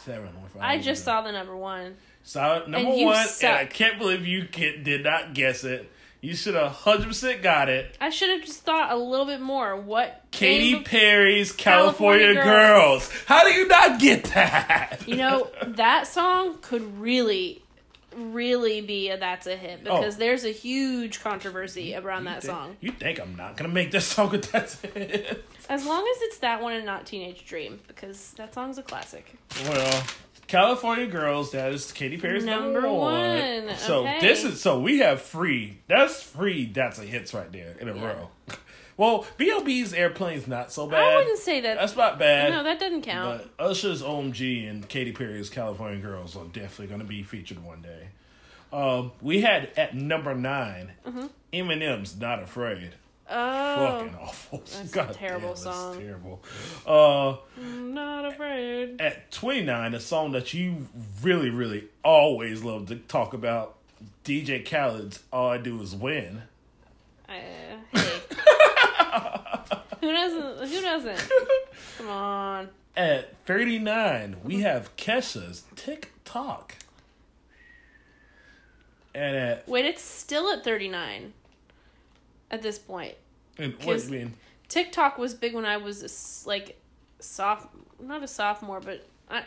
Seven with. I just saw the number one. Saw it number And one, and I can't believe you can, did not guess it. You should have hundred percent got it. I should have just thought a little bit more. What Katy Perry's California, California Girls. Girls. How do you not get that? You know that song could really, really be a that's a hit oh. because Oh. there's a huge controversy around You that think- song. You think I'm not gonna make this [laughs] song a that's it? As long as it's that one and not Teenage Dream because that song's a classic. Well, California Girls, that is Katy Perry's number, Number one. one, So okay. this is so we have free. That's free. That's a hits right there in a Yeah. row. Well, B.O.B.'s airplane's not so bad. I wouldn't say that. That's not bad. no, that doesn't count. But Usher's OMG and Katy Perry's California Girls are definitely going to be featured one day. Um, we had at number 9 Mm-hmm. Eminem's "Not Afraid." oh, Fucking awful. That's a [laughs] terrible damn, that's song. Terrible. Uh, I'm not afraid. at 29, a song that you really, really always love to talk about, DJ Khaled's "All I Do Is Win." Uh, [laughs] hey, [laughs] who doesn't? Who doesn't? Come on. At 39, we have Kesha's "Tik Tok." And at Wait, it's still at 39 at this point. and what do you mean? Tik Tok was big when I was a like soft, not a sophomore, but I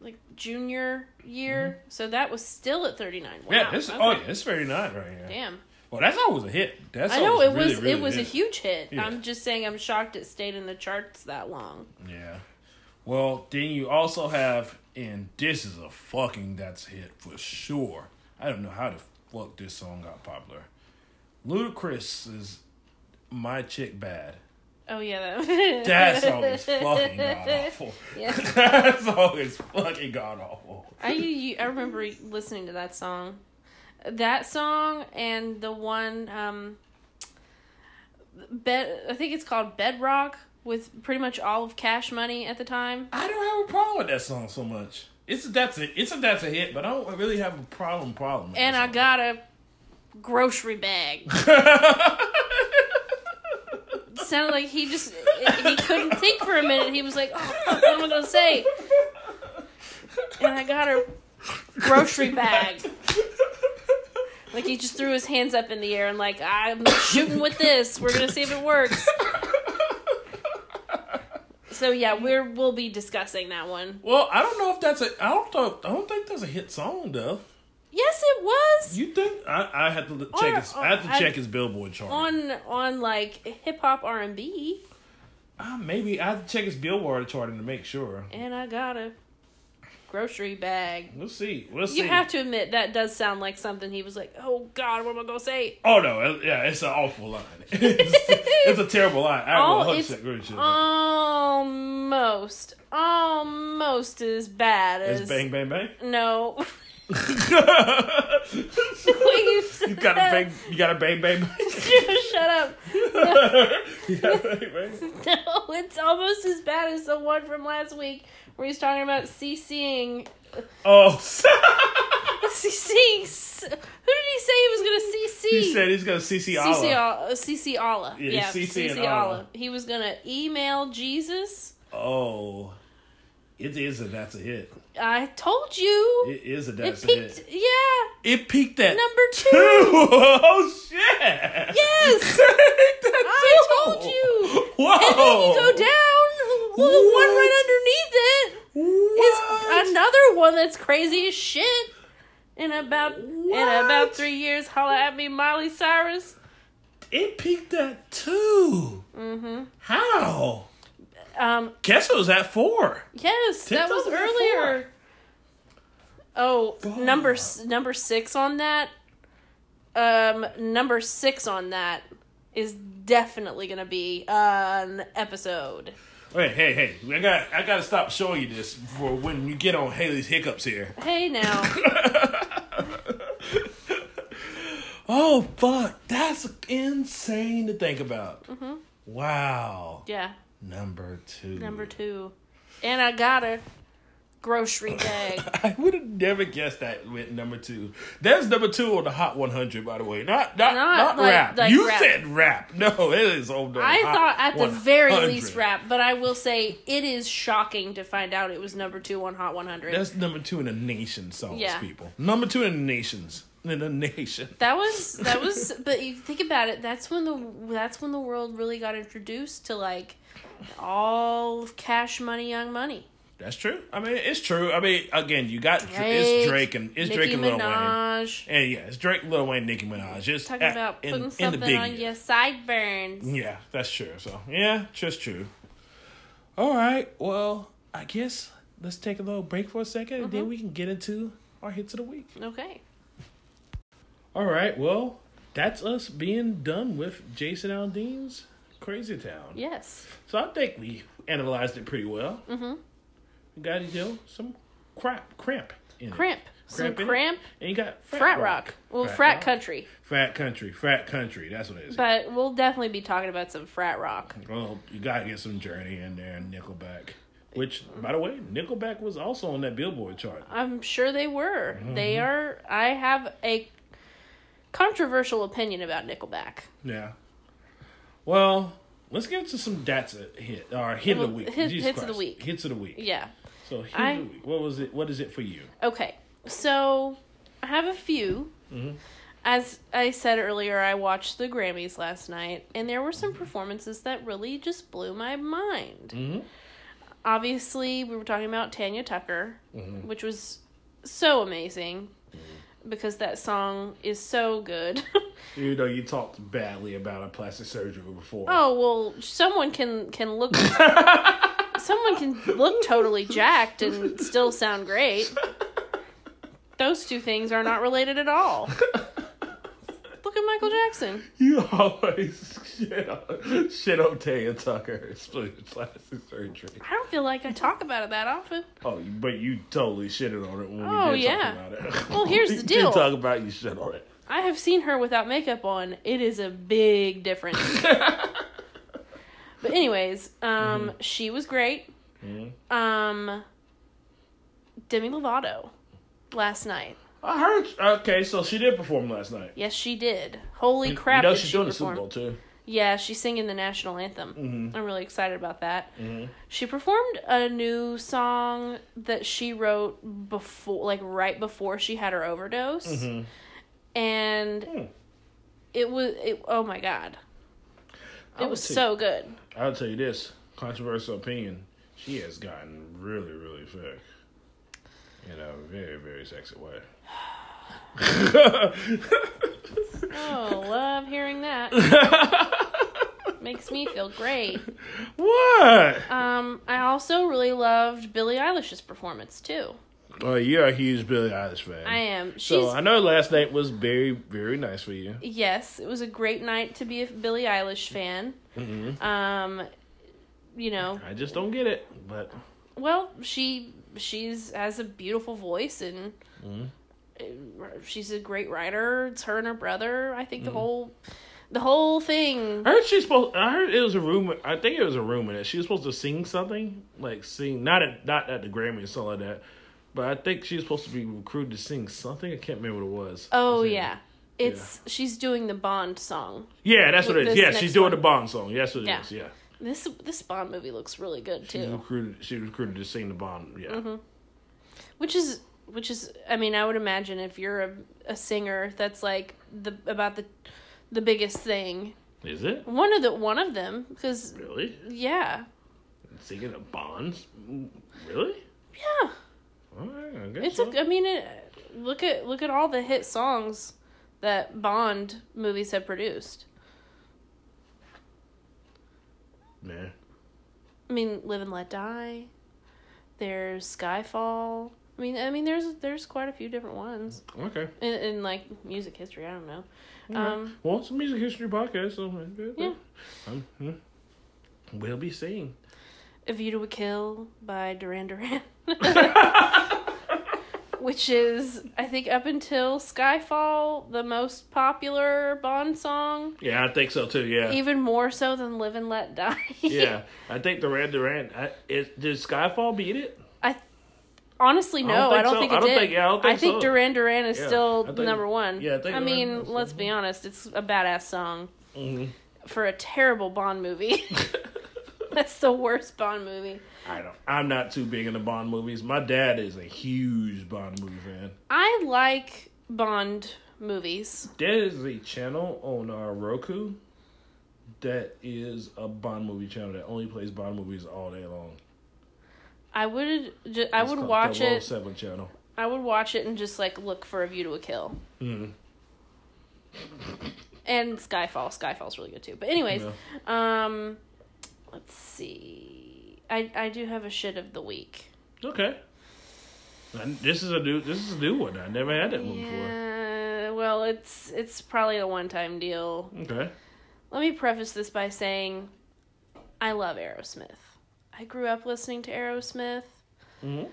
like junior year. So that was still at 39. Wow. Mm-hmm. Yeah, this okay. oh yeah, it's 39 right here. Damn. Well, that song was a hit. That I know was it was really, really it was a hit. huge hit. Yeah. I'm just saying I'm shocked it stayed in the charts that long. Yeah. Well, then you also have, and this is a fucking that's a hit for sure. I don't know how the fuck this song got popular. Ludacris is "My Chick Bad." Oh yeah, that, [laughs] That song is fucking god awful. [laughs] Yeah. [laughs] that song is fucking god awful. I I remember listening to that song, that song and the one um, bed. I think it's called Bedrock with pretty much all of Cash Money at the time. I don't have a problem with that song so much. It's a, that's a it's a that's a hit, but I don't really have a problem problem. And I got a grocery bag. [laughs] Sounded like he just he couldn't think for a minute. He was like, "Oh fuck, what am I gonna say?" And I got a grocery bag. [laughs] Like he just threw his hands up in the air and like I'm shooting with this. We're gonna see if it works. So yeah, we're we'll be discussing that one. well, I don't know if that's a I don't know, I don't think that's a hit song though. Yes, it was You think I I had to check Or- his I had to I- check his Billboard chart. on on like hip hop R and B. Uh, maybe I have to check his Billboard chart to make sure. And I got a grocery bag. We'll see. We'll see. You have to admit that does sound like something he was like, "Oh God, what am I gonna say?" Oh no, it- yeah, it's an awful line. [laughs] it's, it's a terrible line. I will it's 100% agree with you. almost, almost as bad as It's bang bang bang. no. [laughs] you [laughs] you got a bang. You got a bang bang. [laughs] Shut up. you got a bang bang. No, it's almost as bad as the one from last week where he's talking about CCing. Oh, [laughs] CCing. Who did he say he was going to CC? he said he's gonna CC CC Allah. Al- uh, CC Allah. Yeah, CC Allah. He was going to email Jesus. Oh, it is a that's a hit. I told you. It is a It that's a hit. Yeah. It peaked at Number two. two. [laughs] Oh shit! Yes. [laughs] I told you. [laughs] Whoa! And then you go down. Well, the one right underneath it is What? another one that's crazy as shit. In about in about three years, holla at me, Miley Cyrus. It peaked at two. Mm-hmm. How? Um. Guess it was at four. Yes, that was was earlier. Oh, number number six on that. Um, number six on that is definitely gonna be an episode. Wait, hey, hey! I got, I got to stop showing you this for when you get on Haley's hiccups here. Hey now, [laughs] Oh fuck! That's insane to think about. Mm-hmm. Wow. yeah, Number two. number two, and I got a grocery [coughs] bag. I would have never guessed that with number two. That's number two on the Hot 100, by the way. Not not Not not, like- rap. like you rap. said rap. No, it is on the. I thought at the very least rap, but I will say it is shocking to find out it was number two on Hot 100. That's number two in the nation songs, Yeah. people. Number two in the nations. In the nation. That was that [laughs] was but you think about it, that's when the that's when the world really got introduced to like all cash money young money. That's true. I mean, it's true. I mean, again, you got Drake, it's Drake and it's Nicki Drake and Lil Wayne. And yeah, it's Drake, Lil Wayne, Nicki Minaj. Just Talking at- about putting in something big on your sideburns. Yeah, that's true. So yeah, just true. All right. Well, I guess let's take a little break for a 2nd and Mm-hmm. then we can get into our hits of the week. Okay. All right. Well, that's us being done with Jason Aldean's Crazy Town. Yes. So I think we analyzed it pretty well. Mm-hmm. We got you know some crap cramp in it. Cramp. Some Cramp it. And you got frat, Frat rock. Well, Frat frat rock. country. Frat country, frat country. That's what it is. But we'll definitely be talking about some frat rock. Well, you gotta get some Journey in there and Nickelback. Which, by the way, Nickelback was also on that Billboard chart. I'm sure they were. They Mm-hmm. are. I have a controversial opinion about Nickelback. Yeah. Well, let's get to some that's a hit or hit of the week. hit- hits of the week. Hits of the week. Yeah. So hit I- of the week. What was it? What is it for you? Okay. So I have a few. Mhm. As I said earlier, I watched the Grammys last night, and there were some performances that really just blew my mind. Mm-hmm. Obviously, we were talking about Tanya Tucker, Mhm. which was so amazing because that song is so good. [laughs] You know, you talked badly about a plastic surgery before. oh well, someone can can look. [laughs] someone can look totally jacked and still sound great. [laughs] Those two things are not related at all. Look at Michael Jackson. [laughs] You always shit on, shit on Tanya Tucker. Plastic surgery. I don't feel like I talk about it that often. Oh, but you totally shitted on it when Oh, we did yeah. talk about it. Well, [laughs] here's the deal. talk about you shit on it. I have seen her without makeup on. It is a big difference. [laughs] but anyways, um, she was great. Mhm. Um, Demi Lovato last night. I heard. Okay, so she did perform last night. Yes, she did. Holy crap! You know did she's she doing the Super perform. Bowl too. Yeah, she's singing the national anthem. Mhm. I'm really excited about that. Mhm. She performed a new song that she wrote before, like right before she had her overdose, Mhm. and Hmm. it was it, oh my god, it was so good. I'll tell you this controversial opinion. She has gotten really, really thick in a very, very sexy way. Oh, love hearing that. Makes me feel great. what? Um, I also really loved Billie Eilish's performance too. Oh, you're a huge Billie Eilish fan. I am. She's So I know last night was very, very nice for you. yes, it was a great night to be a Billie Eilish fan. hmm Um, you know, I just don't get it, but well, she she's has a beautiful voice and Mhm. she's a great writer. It's her and her brother. I Mm. think the whole the whole thing. I heard she's supposed. I heard it was a rumor. I think it was a rumor that she was supposed to sing something, like sing not at not at the Grammy or something like that. But I think she was supposed to be recruited to sing something. I can't remember what it was. Oh Was it- yeah. It's she's doing the Bond song. yeah, that's what it is. Yeah, she's doing one. the Bond song. That's what it is. Yeah. This this Bond movie looks really good she was too. recruited. She was recruited to sing the Bond. Yeah, Mm-hmm. Which is which is I mean, I would imagine if you're a, a singer that's like the about the the biggest thing. is it One of the one of them because really yeah. singing the Bonds? Really? Yeah. Right, I guess It's so. a, I mean it, look at look at all the hit songs that Bond movies have produced. Man. I mean, Live and Let Die. There's Skyfall. I mean, I mean, there's there's quite a few different ones Okay. in, in like music history. I don't know. Alright. Um, well, it's a music history podcast, so Yeah. Um, we'll be seeing. A View to a Kill by Duran Duran, [laughs] [laughs] which is I think up until Skyfall the most popular Bond song, Yeah, I think so too. Yeah. even more so than Live and Let Die. [laughs] yeah, [laughs] I think the Duran Duran. I, did Skyfall beat it? I honestly I no, don't think I don't so. think I it don't did. think- yeah, I don't think so. Duran Duran is Yeah, still I think- number one. yeah, I think I Duran mean, let's be honest, it's a badass song hmm for a terrible Bond movie. [laughs] [laughs] That's the worst Bond movie. I don't. I'm not too big into Bond movies. My dad is a huge Bond movie fan. I like Bond movies. There is a channel on uh, Roku that is a Bond movie channel that only plays Bond movies all day long. I would ju- I would watch it. 007 channel. I would watch it and just like look for a view to a kill. Mm. And Skyfall. Skyfall's really good too. But anyways, Yeah. um let's see. I I do have a shit of the week. Okay. And this is a new. This is a new one. I never had that one before. Yeah, well, it's it's probably a one-time deal. Okay. Let me preface this by saying I love Aerosmith. I grew up listening to Aerosmith. hmm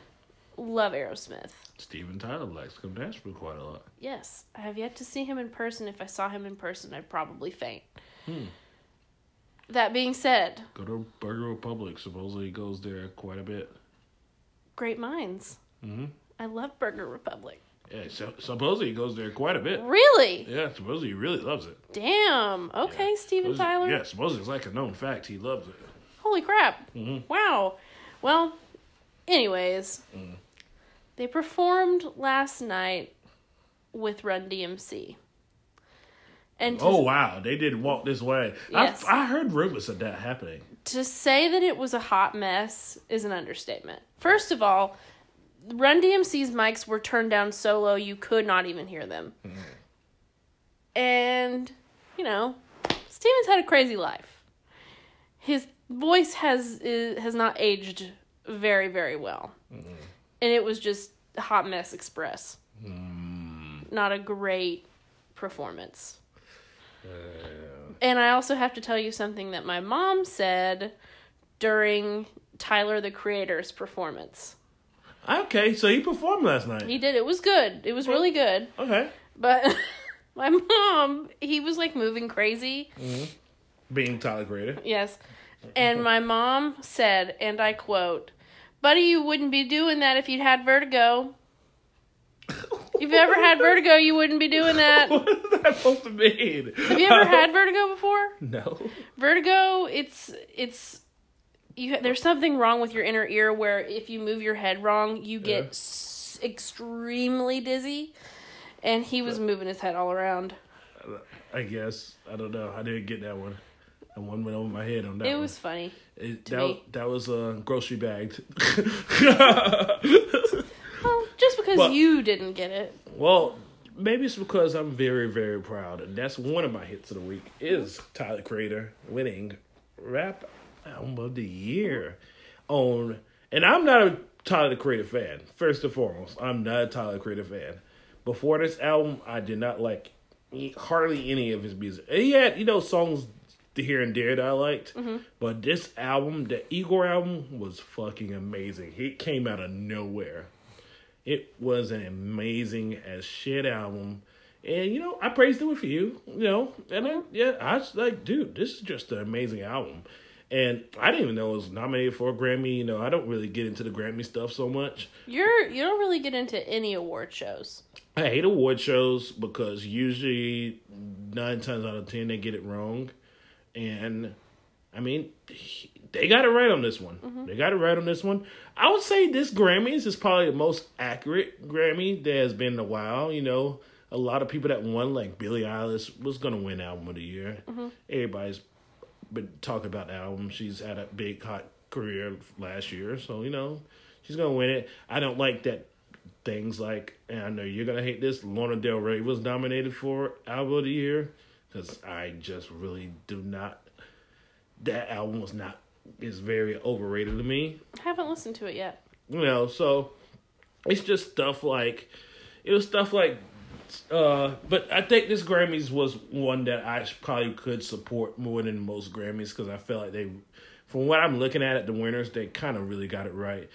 Love Aerosmith. Steven Tyler likes to come to Nashville quite a lot. Yes, I have yet to see him in person. If I saw him in person, I'd probably faint. Hmm. That being said, Go to Burger Republic. Supposedly he goes there quite a bit. great minds. hmm I love Burger Republic. Yeah. So, supposedly he goes there quite a bit. Really? Yeah. Supposedly he really loves it. Damn. Okay, Steven Supposedly- Tyler. Yeah. Supposedly it's like a known fact. He loves it. Holy crap. hmm Wow. Well, anyways, Mm. they performed last night with Run DMC. And to, Oh wow, they didn't walk this way. Yes. I I heard rumors of that happening. to say that it was a hot mess is an understatement. First of all, Run DMC's mics were turned down so low you could not even hear them. Mm-hmm. And, you know, Steven's had a crazy life. His voice has is, has not aged very very well. Mm-hmm. And it was just hot mess express. Mm. Not a great performance. Uh, and I also have to tell you something that my mom said during Tyler the Creator's performance. Okay, so he performed last night. He did. It was good. It was really good. Okay, But [laughs] my mom, he was like moving crazy. Mm-hmm. being Tyler Creator. Yes. And my mom said, and I quote, Buddy, you wouldn't be doing that if you'd had vertigo. [laughs] If you ever had vertigo, you wouldn't be doing that. [laughs] What is that supposed to mean? Have you ever had vertigo before? No. Vertigo, it's it's you. There's something wrong with your inner ear where if you move your head wrong, you get Yeah. s- extremely dizzy. And he was moving his head all around. I guess I don't know. I didn't get that one. And one went over my head on that. It one. was funny. It, that, me. that was uh, grocery bagged. [laughs] [laughs] Because Well- you didn't get it. well, maybe it's because I'm very, very proud, and that's one of my hits of the week is Tyler Creator winning Rap Album of the Year on. And I'm not a Tyler the Creator fan. First and foremost, I'm not a Tyler Creator fan. Before this album, I did not like hardly any of his music. He had, you know, songs here and there that I liked, mm-hmm. but this album, the Igor album, was fucking amazing. He came out of nowhere. It was an amazing as shit album. And you know, I praised it with you, you know, and I uh-huh. yeah, I was like, dude, this is just an amazing album. And I didn't even know it was nominated for a Grammy. You know, I don't really get into the Grammy stuff so much. You're you don't really get into any award shows. I hate award shows because usually nine times out of ten they get it wrong, and I mean they got it right on this one. Mm-hmm. They got it right on this one. I would say this Grammys is probably the most accurate Grammy there has been in a while. You know, a lot of people that won, like Billie Eilish, was gonna win Album of the Year. Mm-hmm. Everybody's been talking about the album. She's had a big hot career last year, so you know she's gonna win it. I don't like that things like, and I know you're gonna hate this. Lana Del Rey was nominated for Album of the Year because I just really do not. That album was not is very overrated to me. I haven't listened to it yet. You know, so it's just stuff like it was stuff like. Uh, but I think this Grammys was one that I probably could support more than most Grammys because I feel like they, from what I'm looking at at the winners, they kind of really got it right.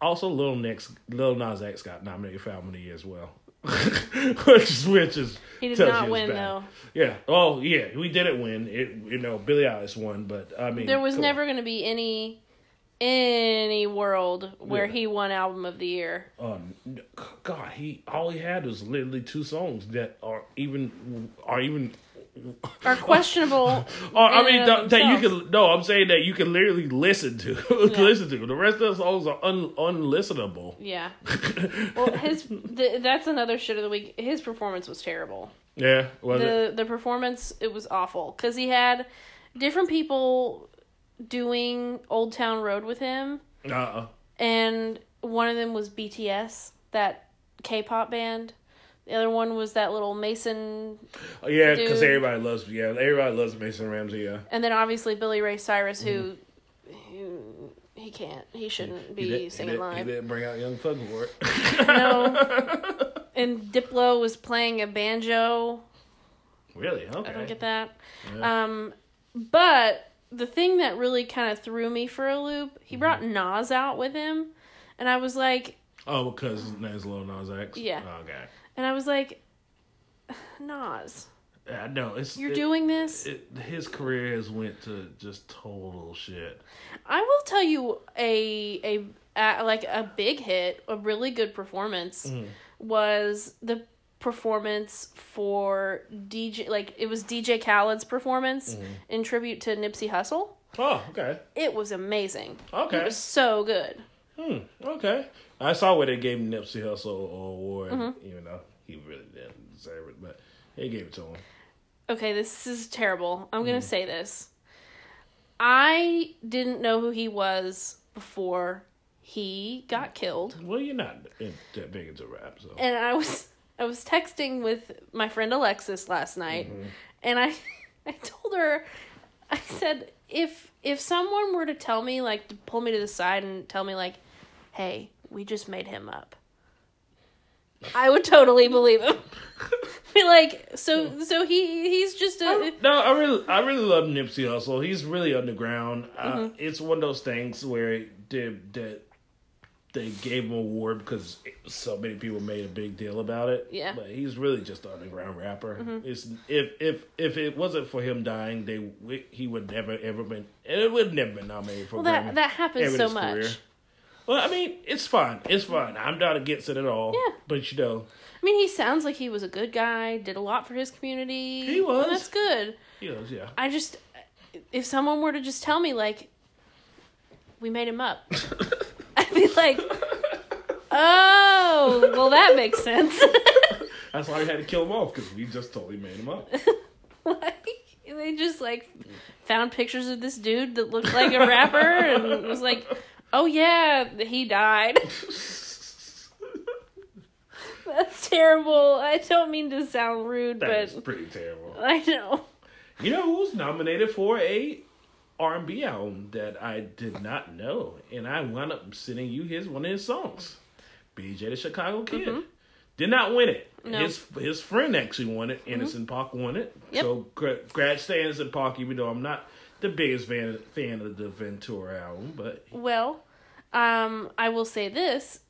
Also, Lil Nas, Lil Nas X got nominated for Album of the Year as well, [laughs] which is which is He did not win bad. though. Yeah. Oh yeah, we didn't win. It you know Billie Eilish won, but I mean There was never going to be any any world where Yeah. he won album of the year. Um, God, he all he had was literally two songs that are even are even. Are questionable. [laughs] I mean that, you can no. I'm saying that you can literally listen to [laughs] listen to. The rest of the songs are un, unlistenable. Yeah. [laughs] Well, his th- that's another shit of the week. His performance was terrible. Yeah, was it? the the performance it was awful because he had different people doing Old Town Road with him, Uh-uh. and one of them was BTS, that K-pop band. The other one was that little Mason, Oh, yeah, because everybody loves yeah everybody loves Mason Ramsey. Yeah, and then obviously Billy Ray Cyrus, who, who he can't, he shouldn't be he, did, he, singing did, live. he didn't bring out Young Thug for it. [laughs] No. [laughs] and Diplo was playing a banjo. really? Okay. I don't get that. Yeah. Um, but the thing that really kind of threw me for a loop, he brought Mm-hmm. Nas out with him, and I was like, Oh, because his name's Lil Nas X. Yeah. Okay. And I was like, [sighs] Nas, Yeah, no, it's you're it- doing this. it, his career has went to just total shit. I will tell you a a uh, like a big hit, a really good performance Mm. was the performance for DJ like it was DJ Khaled's performance Mm-hmm. in tribute to Nipsey Hussle. Oh, okay, It was amazing. okay, It was so good. hmm, okay. I saw where they gave Nipsey Hussle an award, Mm-hmm. even though he really didn't deserve it, but they gave it to him. Okay, this is terrible. I'm Mm. going to say this. I didn't know who he was before he got killed. Well, you're not in, that big into rap, so And I was I was texting with my friend Alexis last night and I [laughs] I told her I said if if someone were to tell me like to pull me to the side and tell me like hey, we just made him up. I would totally believe him. [laughs] Be like, so so he he's just a No, I really, I really love Nipsey Hussle. He's really underground. Uh, Mm-hmm. it's one of those things where they, that they gave him a award because so many people made a big deal about it. Yeah. Mm-hmm. but he's really just an underground rapper. It's if if if it wasn't for him dying, they he would never ever been. It would never been nominated for. Well, that Grammy that happens in so his much. career. Well, I mean, it's fine. It's fine. I'm not against it at all. Yeah. But you know, I mean, he sounds like he was a good guy, did a lot for his community. He was. That's good. he knows, yeah. I just, if someone were to just tell me, like, we made him up, [laughs] I'd be like, oh, well, that makes sense. [laughs] That's why we had to kill him off because we just totally made him up. [laughs] like, they just, like, found pictures of this dude that looked like a rapper and was like, oh, yeah, he died. [laughs] That's terrible. I don't mean to sound rude, That's but pretty terrible. I know. You know who's nominated for a R&B album that I did not know, and I wound up sending you his one of his songs, BJ the Chicago Kid. Mm-hmm. Did not win it. No. His his friend actually won it. Mm-hmm. Anderson .Paak won it. Yep. So gra- congrats to Anderson .Paak, even though I'm not the biggest fan fan of the Ventura album, but Well, um, I will say this: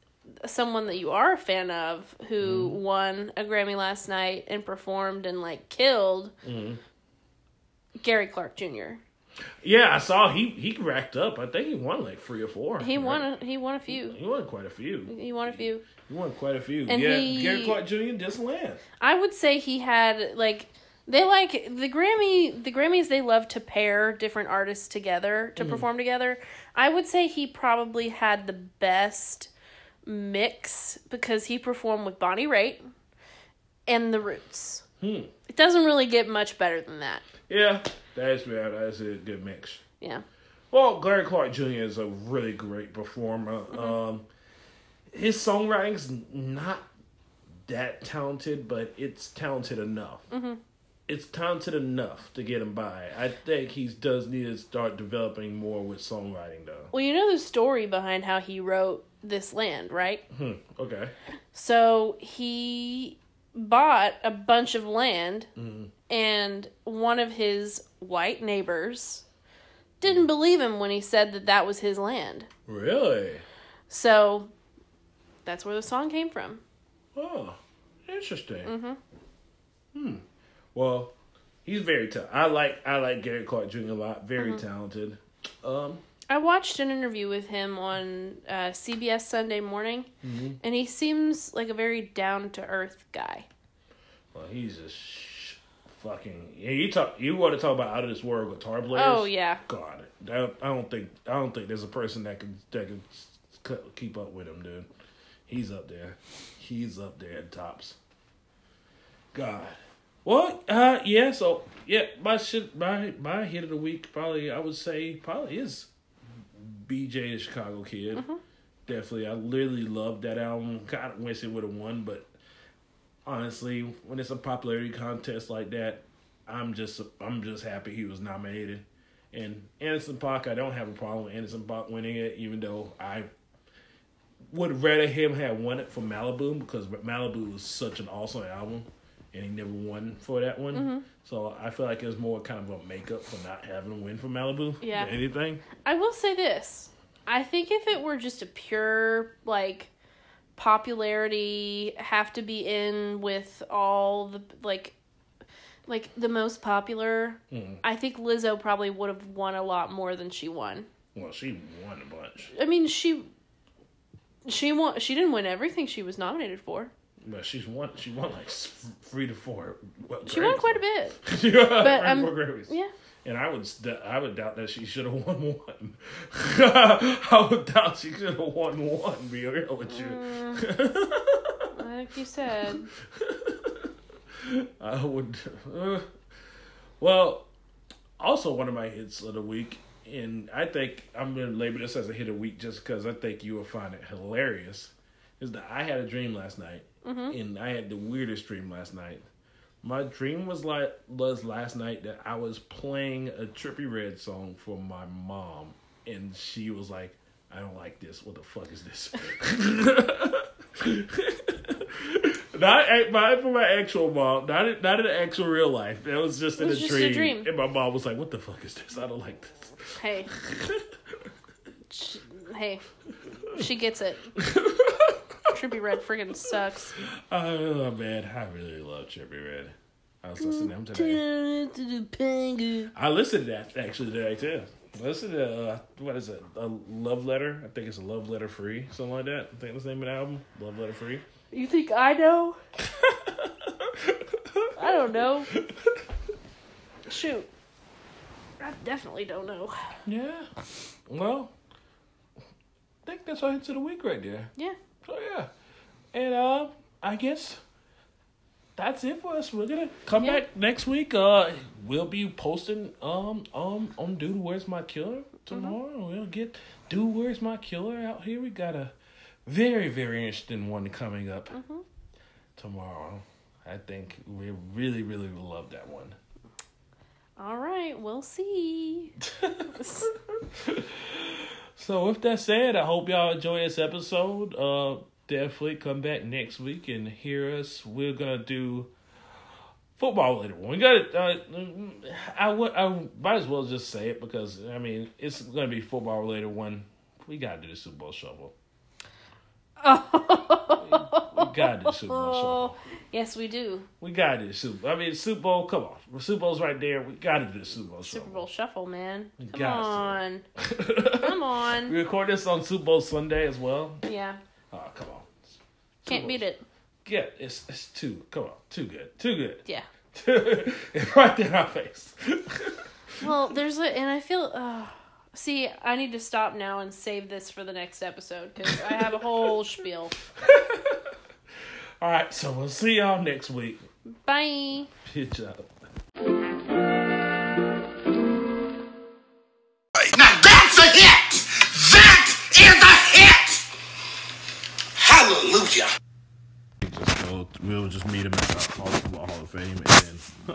someone that you are a fan of who Mm-hmm. won a Grammy last night and performed and like killed Mm-hmm. Gary Clark Jr. Yeah, I saw he he racked up. I think he won like three or four. He right? won. A, he won a few. He won quite a few. He won a few. He won quite a few. And yeah, he- Gary Clark Jr. just land. I would say he had like they like the Grammy the Grammys they love to pair different artists together to perform together. I would say he probably had the best mix because he performed with Bonnie Raitt and the Roots. Hmm. It doesn't really get much better than that. Yeah, that's yeah, that's a good mix. Yeah. Well, Gary Clark Jr. is a really great performer. Mm-hmm. Um, his songwriting's not that talented, but it's talented enough. Mm-hmm. It's talented enough to get him by. I think he does need to start developing more with songwriting, though. Well, you know the story behind how he wrote This Land, right? Hmm. Okay. So he bought a bunch of land, Mm-hmm. and one of his white neighbors didn't believe him when he said that that was his land. Really? So that's where the song came from. Oh, interesting. Mhm. Hmm. Well, he's very talented. I like I like Gary Clark Jr. a lot. Very Mm-hmm. talented. Um. I watched an interview with him on uh, CBS Sunday Morning, Mm-hmm. and he seems like a very down to earth guy. Well, he's a sh- fucking. Yeah, you talk. You want to talk about out of this world guitar players? Oh yeah, God, that, I don't think I don't think there's a person that can that can keep up with him, dude. He's up there. He's up there at tops. God. Well, uh, yeah. So yeah, my shit, my my hit of the week probably I would say probably is BJ the Chicago Kid. Definitely, I literally love that album. Kind of wish it would have won, but honestly, when it's a popularity contest like that, I'm just I'm just happy he was nominated. And Anderson .Paak, I don't have a problem with Anderson .Paak winning it, even though I would rather him have won it for Malibu because Malibu was such an awesome album, and he never won for that one. So I feel like it was more kind of a makeup for not having him win for Malibu Yeah. than anything. I will say this. I think if it were just a pure like popularity have to be in with all the like like the most popular, Mhm. I think Lizzo probably would have won a lot more than she won. Well, she won a bunch, I mean, she she won she didn't win everything she was nominated for. But she's won. She won like three to four. Well, She won quite a bit. [laughs] yeah, But, um. Yeah. And I would, I would doubt that she should have won one. [laughs] I would doubt she should have won one. Be real with you. Mm. Like you said. [laughs] I would. Uh, well, also one of my hits of the week, and I think I'm gonna label this as a hit of the week just because I think you will find it hilarious. Is that I had a dream last night, Mm-hmm. and I had the weirdest dream last night. My dream was like was last night that I was playing a Trippie Redd song for my mom, and she was like, "I don't like this. What the fuck is this?" [laughs] not not for my actual mom, not in, not in the actual real life. That was just in was a, just a dream. dream. And my mom was like, "What the fuck is this? I don't like this." Hey. [laughs] She, hey. She gets it. [laughs] Trippie Redd friggin' sucks. [laughs] Oh man, I really love Trippie Redd. I was listening to him today. I listened to that actually today too. Listen to uh, what is it? A love letter. I think it's a love letter free, something like that. I think that's the name of the album. Love letter free. You think I know? I don't know. Shoot. I definitely don't know. Yeah. Well, I think that's our hits of the week right there. Yeah. So yeah, and uh, I guess that's it for us. We're gonna come Yeah. back next week. Uh, we'll be posting um um on Dude Where's My Killer tomorrow. We'll get Dude Where's My Killer out here. We got a very very interesting one coming up tomorrow. I think we really really love that one. All right, we'll see. [laughs] So with that said, I hope y'all enjoy this episode. Uh, definitely come back next week and hear us. We're gonna do football later. We got. Uh, I would. I might as well just say it because I mean it's gonna be football related. One we gotta do the Super Bowl shuffle. [laughs] We got this Super Bowl shuffle. [laughs] Yes, we do. We got this Super. I mean, Super Bowl. Come on, Super Bowl's right there. We got to do the Super Bowl. Super Bowl shuffle, man. Come got on. Come [laughs] Come on. We record this on Super Bowl Sunday as well. Yeah. Oh, come on. Can't beat it. Yeah, it's it's too. Come on, too good, too good. Yeah. it's [laughs] right there in our face. Well, there's a, and I feel, uh, see, I need to stop now and save this for the next episode because I have a whole [laughs] spiel. All right, so we'll see y'all next week. Bye. Good job. Now that's a hit! That is a hit! Hallelujah! Just go, we'll just meet him at the Hall, Hall of Fame and then